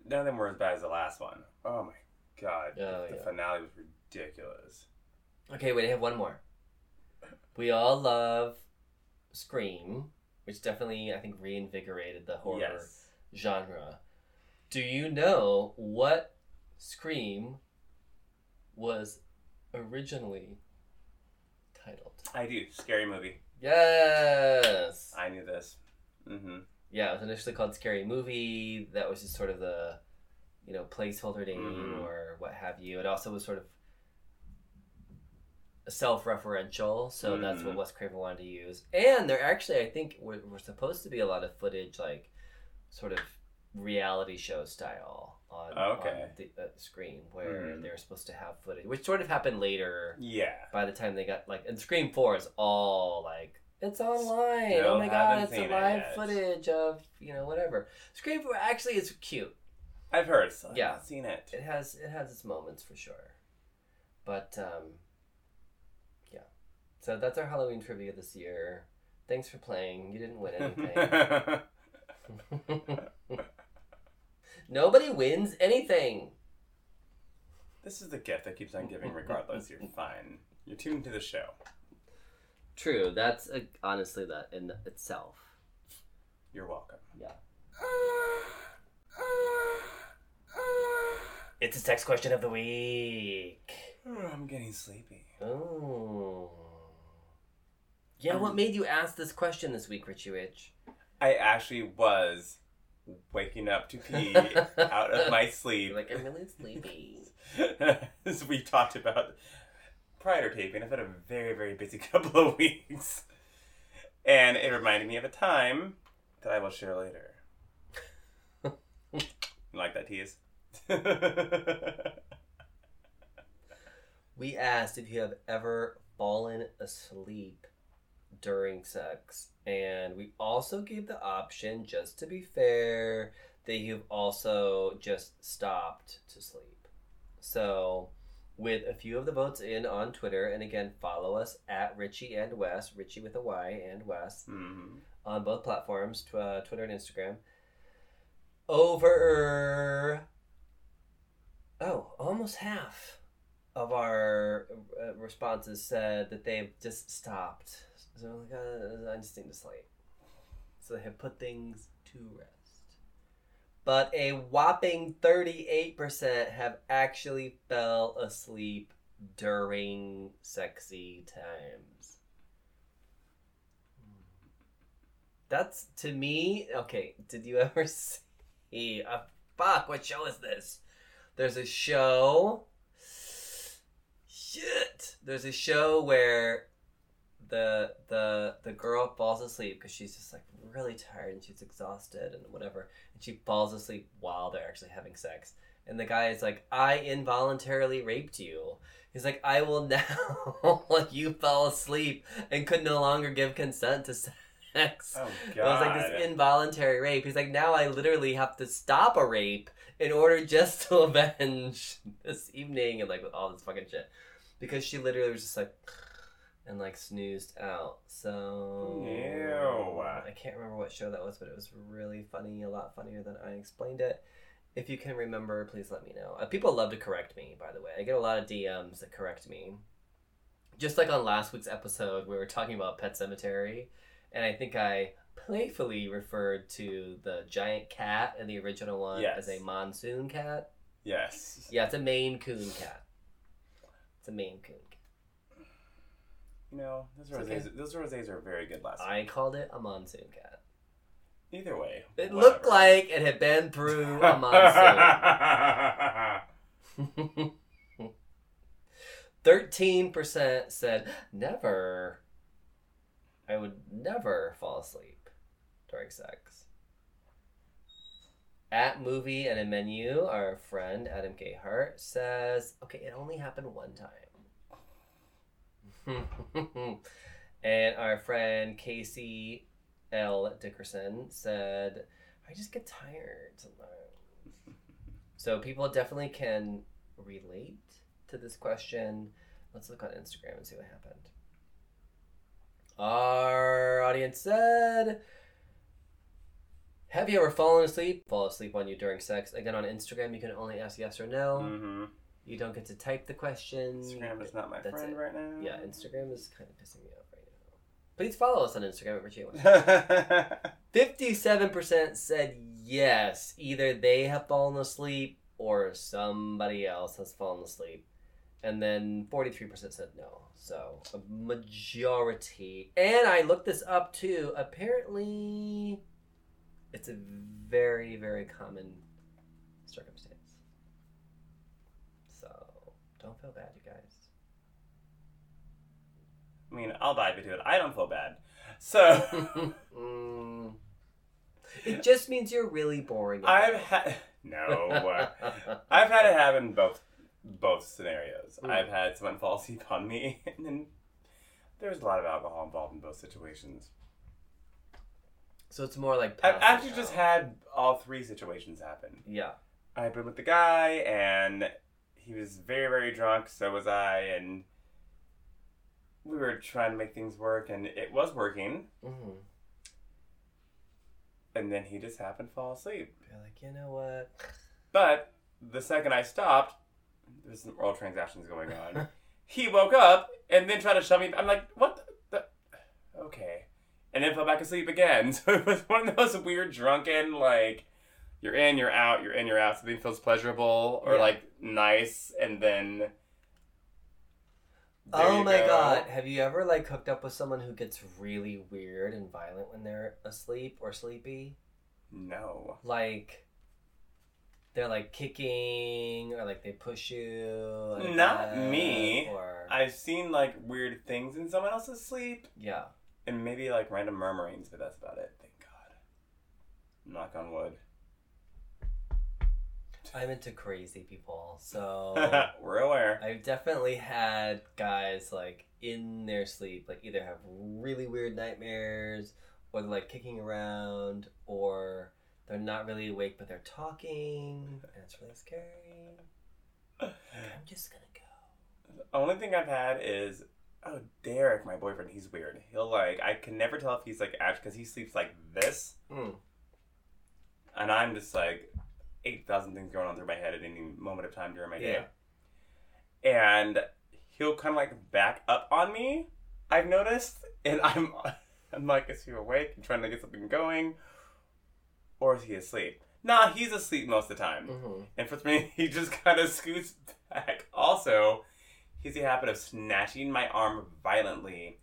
None of them were as bad as the last one. Oh my god. Oh, the yeah. finale was ridiculous. Okay, wait, I have one more. We all love Scream, which definitely, I think, reinvigorated the horror Yes. genre. Do you know what Scream was originally titled? I do. Scary movie. Yes! I knew this. Mm-hmm. Yeah, it was initially called Scary Movie. That was just sort of the, you know, placeholder name Mhm. or what have you. It also was sort of self-referential, so that's what Mhm. Wes Craven wanted to use. And there actually, I think, were, were supposed to be a lot of footage, like, sort of reality show style on, Okay. on the uh, screen, where Mhm. they were supposed to have footage, which sort of happened later. Yeah. By the time they got like, and Scream Four is all like, it's online. Still oh my god, it's a seen it live footage of you know whatever. Scream Four actually is cute. I've heard. So I've Yeah. seen it. It has it has its moments for sure, but um, yeah. So that's our Halloween trivia this year. Thanks for playing. You didn't win anything. [laughs] [laughs] Nobody wins anything. this is the gift that keeps on giving regardless. You're fine. You're tuned to the show. True. That's a, honestly that in itself. You're welcome. Yeah. It's a text question of the week. I'm getting sleepy. Oh. Yeah, what made you ask this question this week, Richie Rich? I actually was waking up to pee [laughs] out of my sleep. Like, I'm really sleepy. [laughs] As we talked about prior to taping, I've had a very, very busy [laughs] couple of weeks. And it reminded me of a time that I will share later. You like that tease? We asked if you have ever fallen asleep during sex, and we also gave the option, just to be fair, that you've also just stopped to sleep. So with a few of the votes in on Twitter. And again, follow us at Richie and Wes, Richie with a Y and Wes, hmm on both platforms, tw- uh, Twitter and Instagram. Over. Oh, almost half of our uh, responses said that they've just stopped. So like, uh, I just need to sleep. So they have put things to rest. But a whopping 38% have actually fell asleep during sexy times. That's to me. Okay, did you [laughs] ever see? Uh, fuck, what show is this? There's a show. Shit. There's a show where the the the girl falls asleep because she's just like really tired and she's exhausted and whatever, and she falls asleep while they're actually having sex. And the guy is like, "I involuntarily raped you." He's like, "I will [laughs] now." like you fell asleep and could no longer give consent to sex. Oh It was like this involuntary rape. He's like, now I literally have to stop a rape in order just to [laughs] avenge this evening and like with all this fucking shit. Because she literally was just like and like snoozed out. So Ew. I can't remember what show that was, but it was really funny, a lot funnier than I explained it. If you can remember, please let me know. Uh, people love to correct me, by the way. I get a lot of DMs that correct me. Just like on last week's episode, we were talking about Pet Sematary, and I think I playfully referred to the giant cat in the original one Yes. as a monsoon cat. yes. Yeah, it's a Maine Coon cat. It's a Maine Coon. You know, those rosés, okay. those rosés are very good last I called it a monsoon cat. Either way. It whatever. looked like it had been through a [laughs] monsoon. Thirteen percent said never. I would never fall asleep during sex. At movie and a menu, our friend Adam K. Hart says, "Okay, it only happened one time." [laughs] and our friend Casey L. Dickerson said, "I just get tired sometimes." [laughs] So people definitely can relate to this question. Let's look on Instagram and see what happened. Our audience said, Have you ever fallen asleep? Fall asleep on you during sex? Again, on Instagram, you can only ask yes or no. hmm You don't get to type the question. Instagram is not my That's friend it. right now. Yeah, Instagram is kind of pissing me off right now. Please follow us on Instagram at Richie. [laughs] Fifty-seven percent said yes. Either they have fallen asleep or somebody else has fallen asleep, and then forty-three percent said no. So a majority. And I looked this up too. Apparently, it's a very very common circumstance. So don't feel bad, you guys. I mean, I'll dive into it. I don't feel bad. So [laughs] Mm. It just means you're really boring. I've had no. [laughs] I've had it happen both both scenarios. Mm. I've had someone fall asleep on me, [laughs] and then there's a lot of alcohol involved in both situations. So it's more like I've actually just had all three situations happen. Yeah. I've been with the guy, and he was very, very drunk. So was I, and we were trying to make things work, and it was working. Mm-hmm. And then he just happened to fall asleep. You're like, you know what? But the second I stopped, there's some oral transactions going on. [laughs] he woke up and then tried to shove me. I'm like, what the? the? Okay. And then fell back asleep again. [laughs] So it was one of those weird drunken, like, you're in, you're out, you're in, you're out. Something feels pleasurable or Yeah. like nice, and then. oh my go. god. Have you ever like hooked up with someone who gets really weird and violent when they're asleep or sleepy? No. Like they're like kicking or like they push you. of Not bed, me. Or I've seen like weird things in someone else's sleep, yeah. and maybe like random murmurings, but that's about it. Thank God. Knock on wood. I'm into crazy people, so [laughs] We're aware. I've definitely had guys like in their sleep, like either have really weird nightmares, or they're like kicking around, or they're not really awake but they're talking, and it's really scary. [laughs] I'm just gonna go. The only thing I've had is oh Derek, my boyfriend. He's weird. He'll like I can never tell if he's like actually because he sleeps like this, Mm. and I'm just like eight thousand things going on through my head at any moment of time during my day. And he'll kind of like back up on me. I've noticed, and [laughs] I'm I'm like, is he awake and trying to get something going, or is he asleep? Nah, he's asleep most of the time. hmm And for me, [laughs] he just kind of scoots back. Also, he's the habit of snatching my arm violently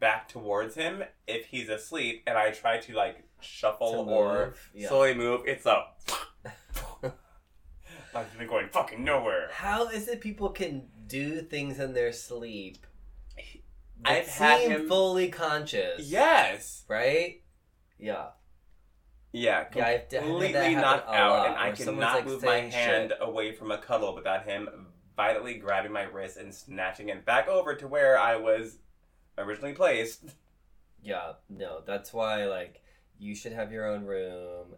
back towards him if he's asleep, and I try to like shuffle To or yeah. slowly move. It's up. I've been going fucking nowhere. How is it people can do things in their sleep? I've had him- fully conscious. Yes. Right? Yeah. Yeah, Yeah, I've d- had that completely happen knocked out, lot, and I cannot like, move my hand shit. away from a cuddle without him violently grabbing my wrist and snatching it back over to where I was originally placed. Yeah, no, that's why like you should have your own room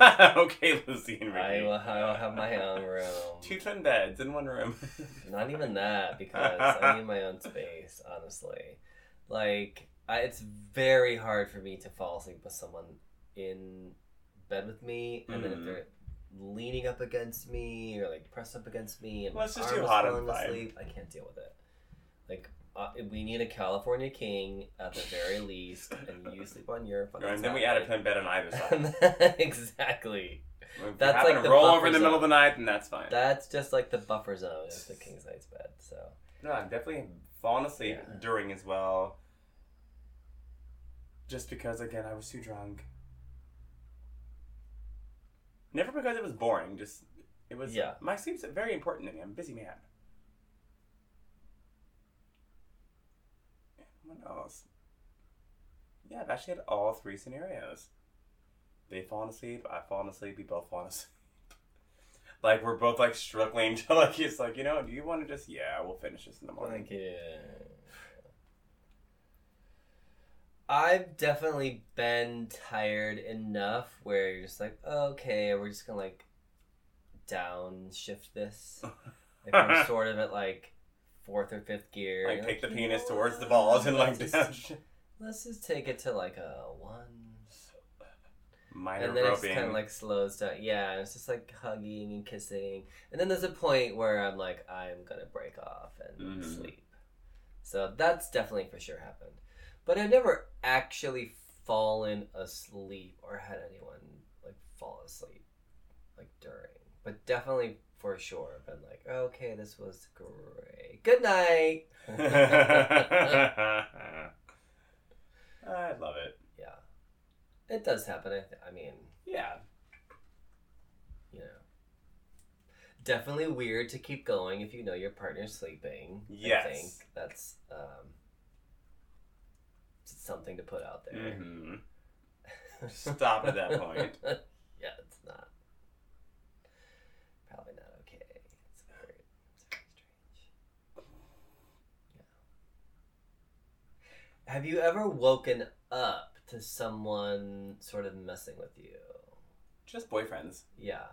[laughs] okay, Lucy and I will, I will have my own room. [laughs] Two twin beds in one room. [laughs] Not even that because I need my own space, honestly. Like I, it's very hard for me to fall asleep with someone in bed with me and then if Mhm. they're leaning up against me or like pressed up against me and Well, it's just too hot falling asleep, I can't deal with it. Like uh, we need a California king at the very least, and you sleep on your fucking and then we add a twin bed on either side. [laughs] Exactly. If That's like the roll over in the middle of the night, and that's fine. That's just like the buffer zone of the king size bed. So No, I've definitely fallen asleep Yeah. during as well. Just because, again, I was too drunk. Never because it was boring. Just it was. Yeah. My sleep's very important to me. I'm a busy man. What else? Yeah, I've actually had all three scenarios. They've fallen asleep. I've fallen asleep. We both fallen asleep. [laughs] Like we're both like struggling to [laughs] like it's like you know do you want to just yeah we'll finish this in the morning. Like, yeah. I've definitely been tired enough where you're just like, okay, we're just gonna like downshift this. [laughs] If we're sort of at like fourth or fifth gear. Like you're take the penis know towards the balls and like let's down. just, let's just take it to like a one. minor and then it just kind of like slows down. Yeah, it's just like hugging and kissing. And then there's a point where I'm like, I'm gonna break off and Mhm. sleep. So that's definitely for sure happened. But I've never actually fallen asleep or had anyone like fall asleep like during. But definitely for sure been like, okay, this was great. Good night. [laughs] [laughs] I love it. yeah, it does happen. I, th- I mean, Yeah. you know. Definitely weird to keep going if you know your partner's sleeping. I Yes. think that's um, something to put out there. hmm Stop at that point. [laughs] yeah, it's not. Probably not okay. It's very, it's very strange. Yeah. Have you ever woken up to someone sort of messing with you? Just boyfriends. Yeah.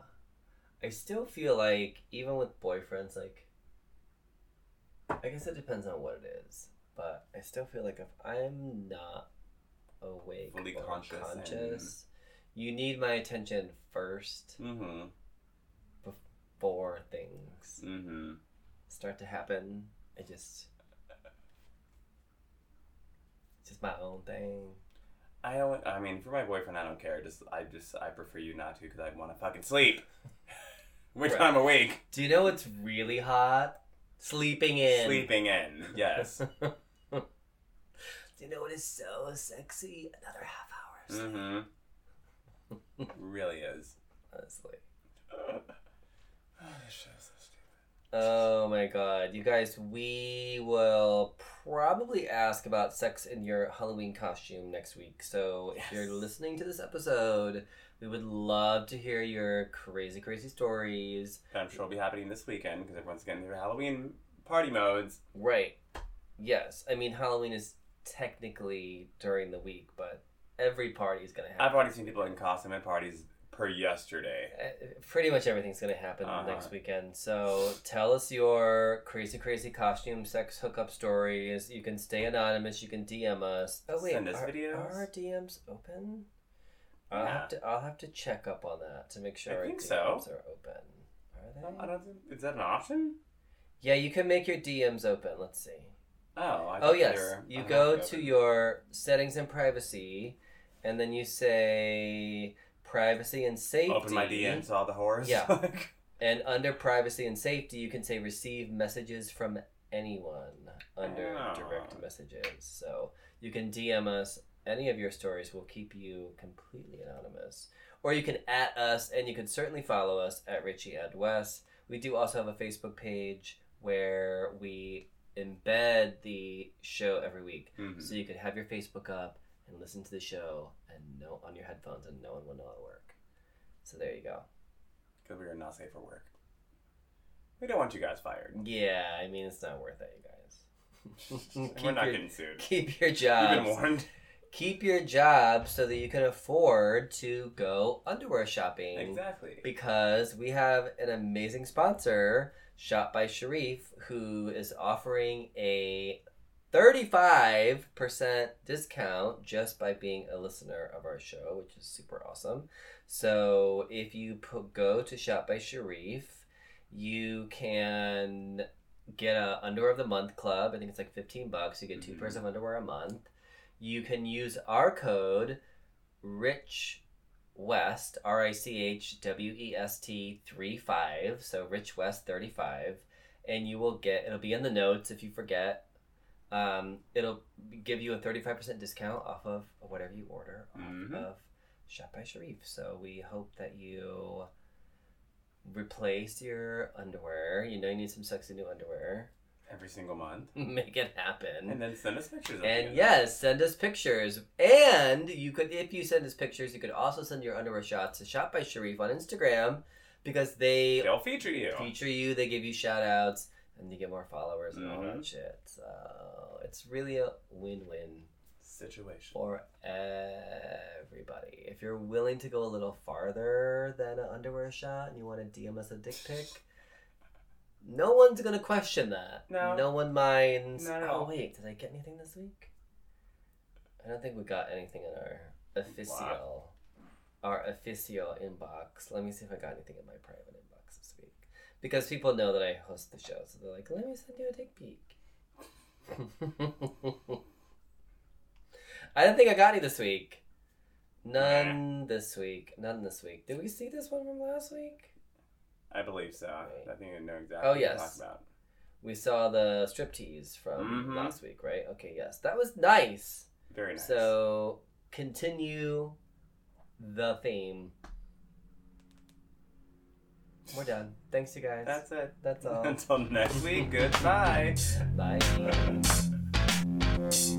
I still feel like even with boyfriends, like I guess it depends on what it is. But I still feel like if I'm not awake Fully or conscious conscious you need my attention first Mm-hmm. before things Mm-hmm. start to happen. I just just my own thing. I don't. I mean, for my boyfriend, I don't care. Just I just I prefer you not to because I want to fucking sleep. [laughs] Which Right. I'm awake, Do you know what's really hot? Sleeping in. sleeping in. Yes. [laughs] Do you know what is so sexy? Another half hours. mm-hmm. really is. Honestly. [sighs] Oh, this show's. Oh my god. You guys, we will probably ask about sex in your Halloween costume next week. So if you're listening to this episode, we would love to hear your crazy, crazy stories. I'm sure it'll be happening this weekend because everyone's getting their Halloween party modes. Right. Yes. I mean, Halloween is technically during the week, but every party is going to happen. I've already seen people in costume at parties per yesterday. Uh, Pretty much everything's gonna happen Uh-huh. next weekend. So tell us your crazy, crazy costume sex hookup stories. You can stay anonymous. You can DM us. Oh wait, Send us are, videos. are our DMs open? I'll Yeah. have to. I'll have to check up on that to make sure I our think DMs so. are open. Are they? I don't think, is that an option? Yeah, you can make your DMs open. Let's see. Oh, I Oh yes, were you unhappy go open. to your settings and privacy, and then you say privacy and safety. Open my DMs, all the whores. Yeah. [laughs] And under privacy and safety, you can say receive messages from anyone under Oh. direct messages. So you can DM us any of your stories. We'll keep you completely anonymous. Or you can at us, and you can certainly follow us at Richie and Wes. We do also have a Facebook page where we embed the show every week. Mhm. So you could have your Facebook up and listen to the show and no on your headphones and no one will know at work. So there you go. Because we are not safe for work. We don't want you guys fired. Yeah, I mean it's not worth it, you guys. [laughs] We're not your, getting sued. keep your You've been warned. Keep your job so that you can afford to go underwear shopping. Exactly. Because we have an amazing sponsor, Shop by Sharif, who is offering a 35% discount just by being a listener of our show, which is super awesome. So if you pu- go to Shop by Sharif, you can get a underwear of the month club. I think it's like 15 bucks. You get 2 Mhm. pairs of underwear a month. You can use our code Rich West R I C H W E S T 35 so Rich West 35 and you will get it'll be in the notes if you forget um, it'll give you a 35% discount off of whatever you order off Mhm. of Shop by Sharif so we hope that you replace your underwear you know you need some sexy new underwear Every single month. [laughs] make it happen And then send us pictures and yes, send us pictures. And you could, if you send us pictures, you could also send your underwear shots to Shop by Sharif on Instagram because they They'll feature you. feature you. They give you shout outs and you get more followers and all Mhm. that shit. So it's really a win-win Situation. for everybody. If you're willing to go a little farther than an underwear shot and you want to DM us a dick pic. [laughs] No one's gonna question that. No. No one minds. Not at oh wait, did I get anything this week? I don't think we got anything in our official, our official inbox. Let me see if I got anything in my private inbox this week because people know that I host the show, so they're like, "Let me send you a dick pic." I don't think I got any this week. None this week. None this week. Did we see this one from last week? I believe so. Right. I think I know exactly Oh, what you're yes. talking about. We saw the striptease from Mhm. last week, right? Okay, yes. That was nice. Very nice. So continue the theme. We're done. Thanks, you guys. That's it. That's [laughs] all. Until next week, goodbye. Bye. [laughs]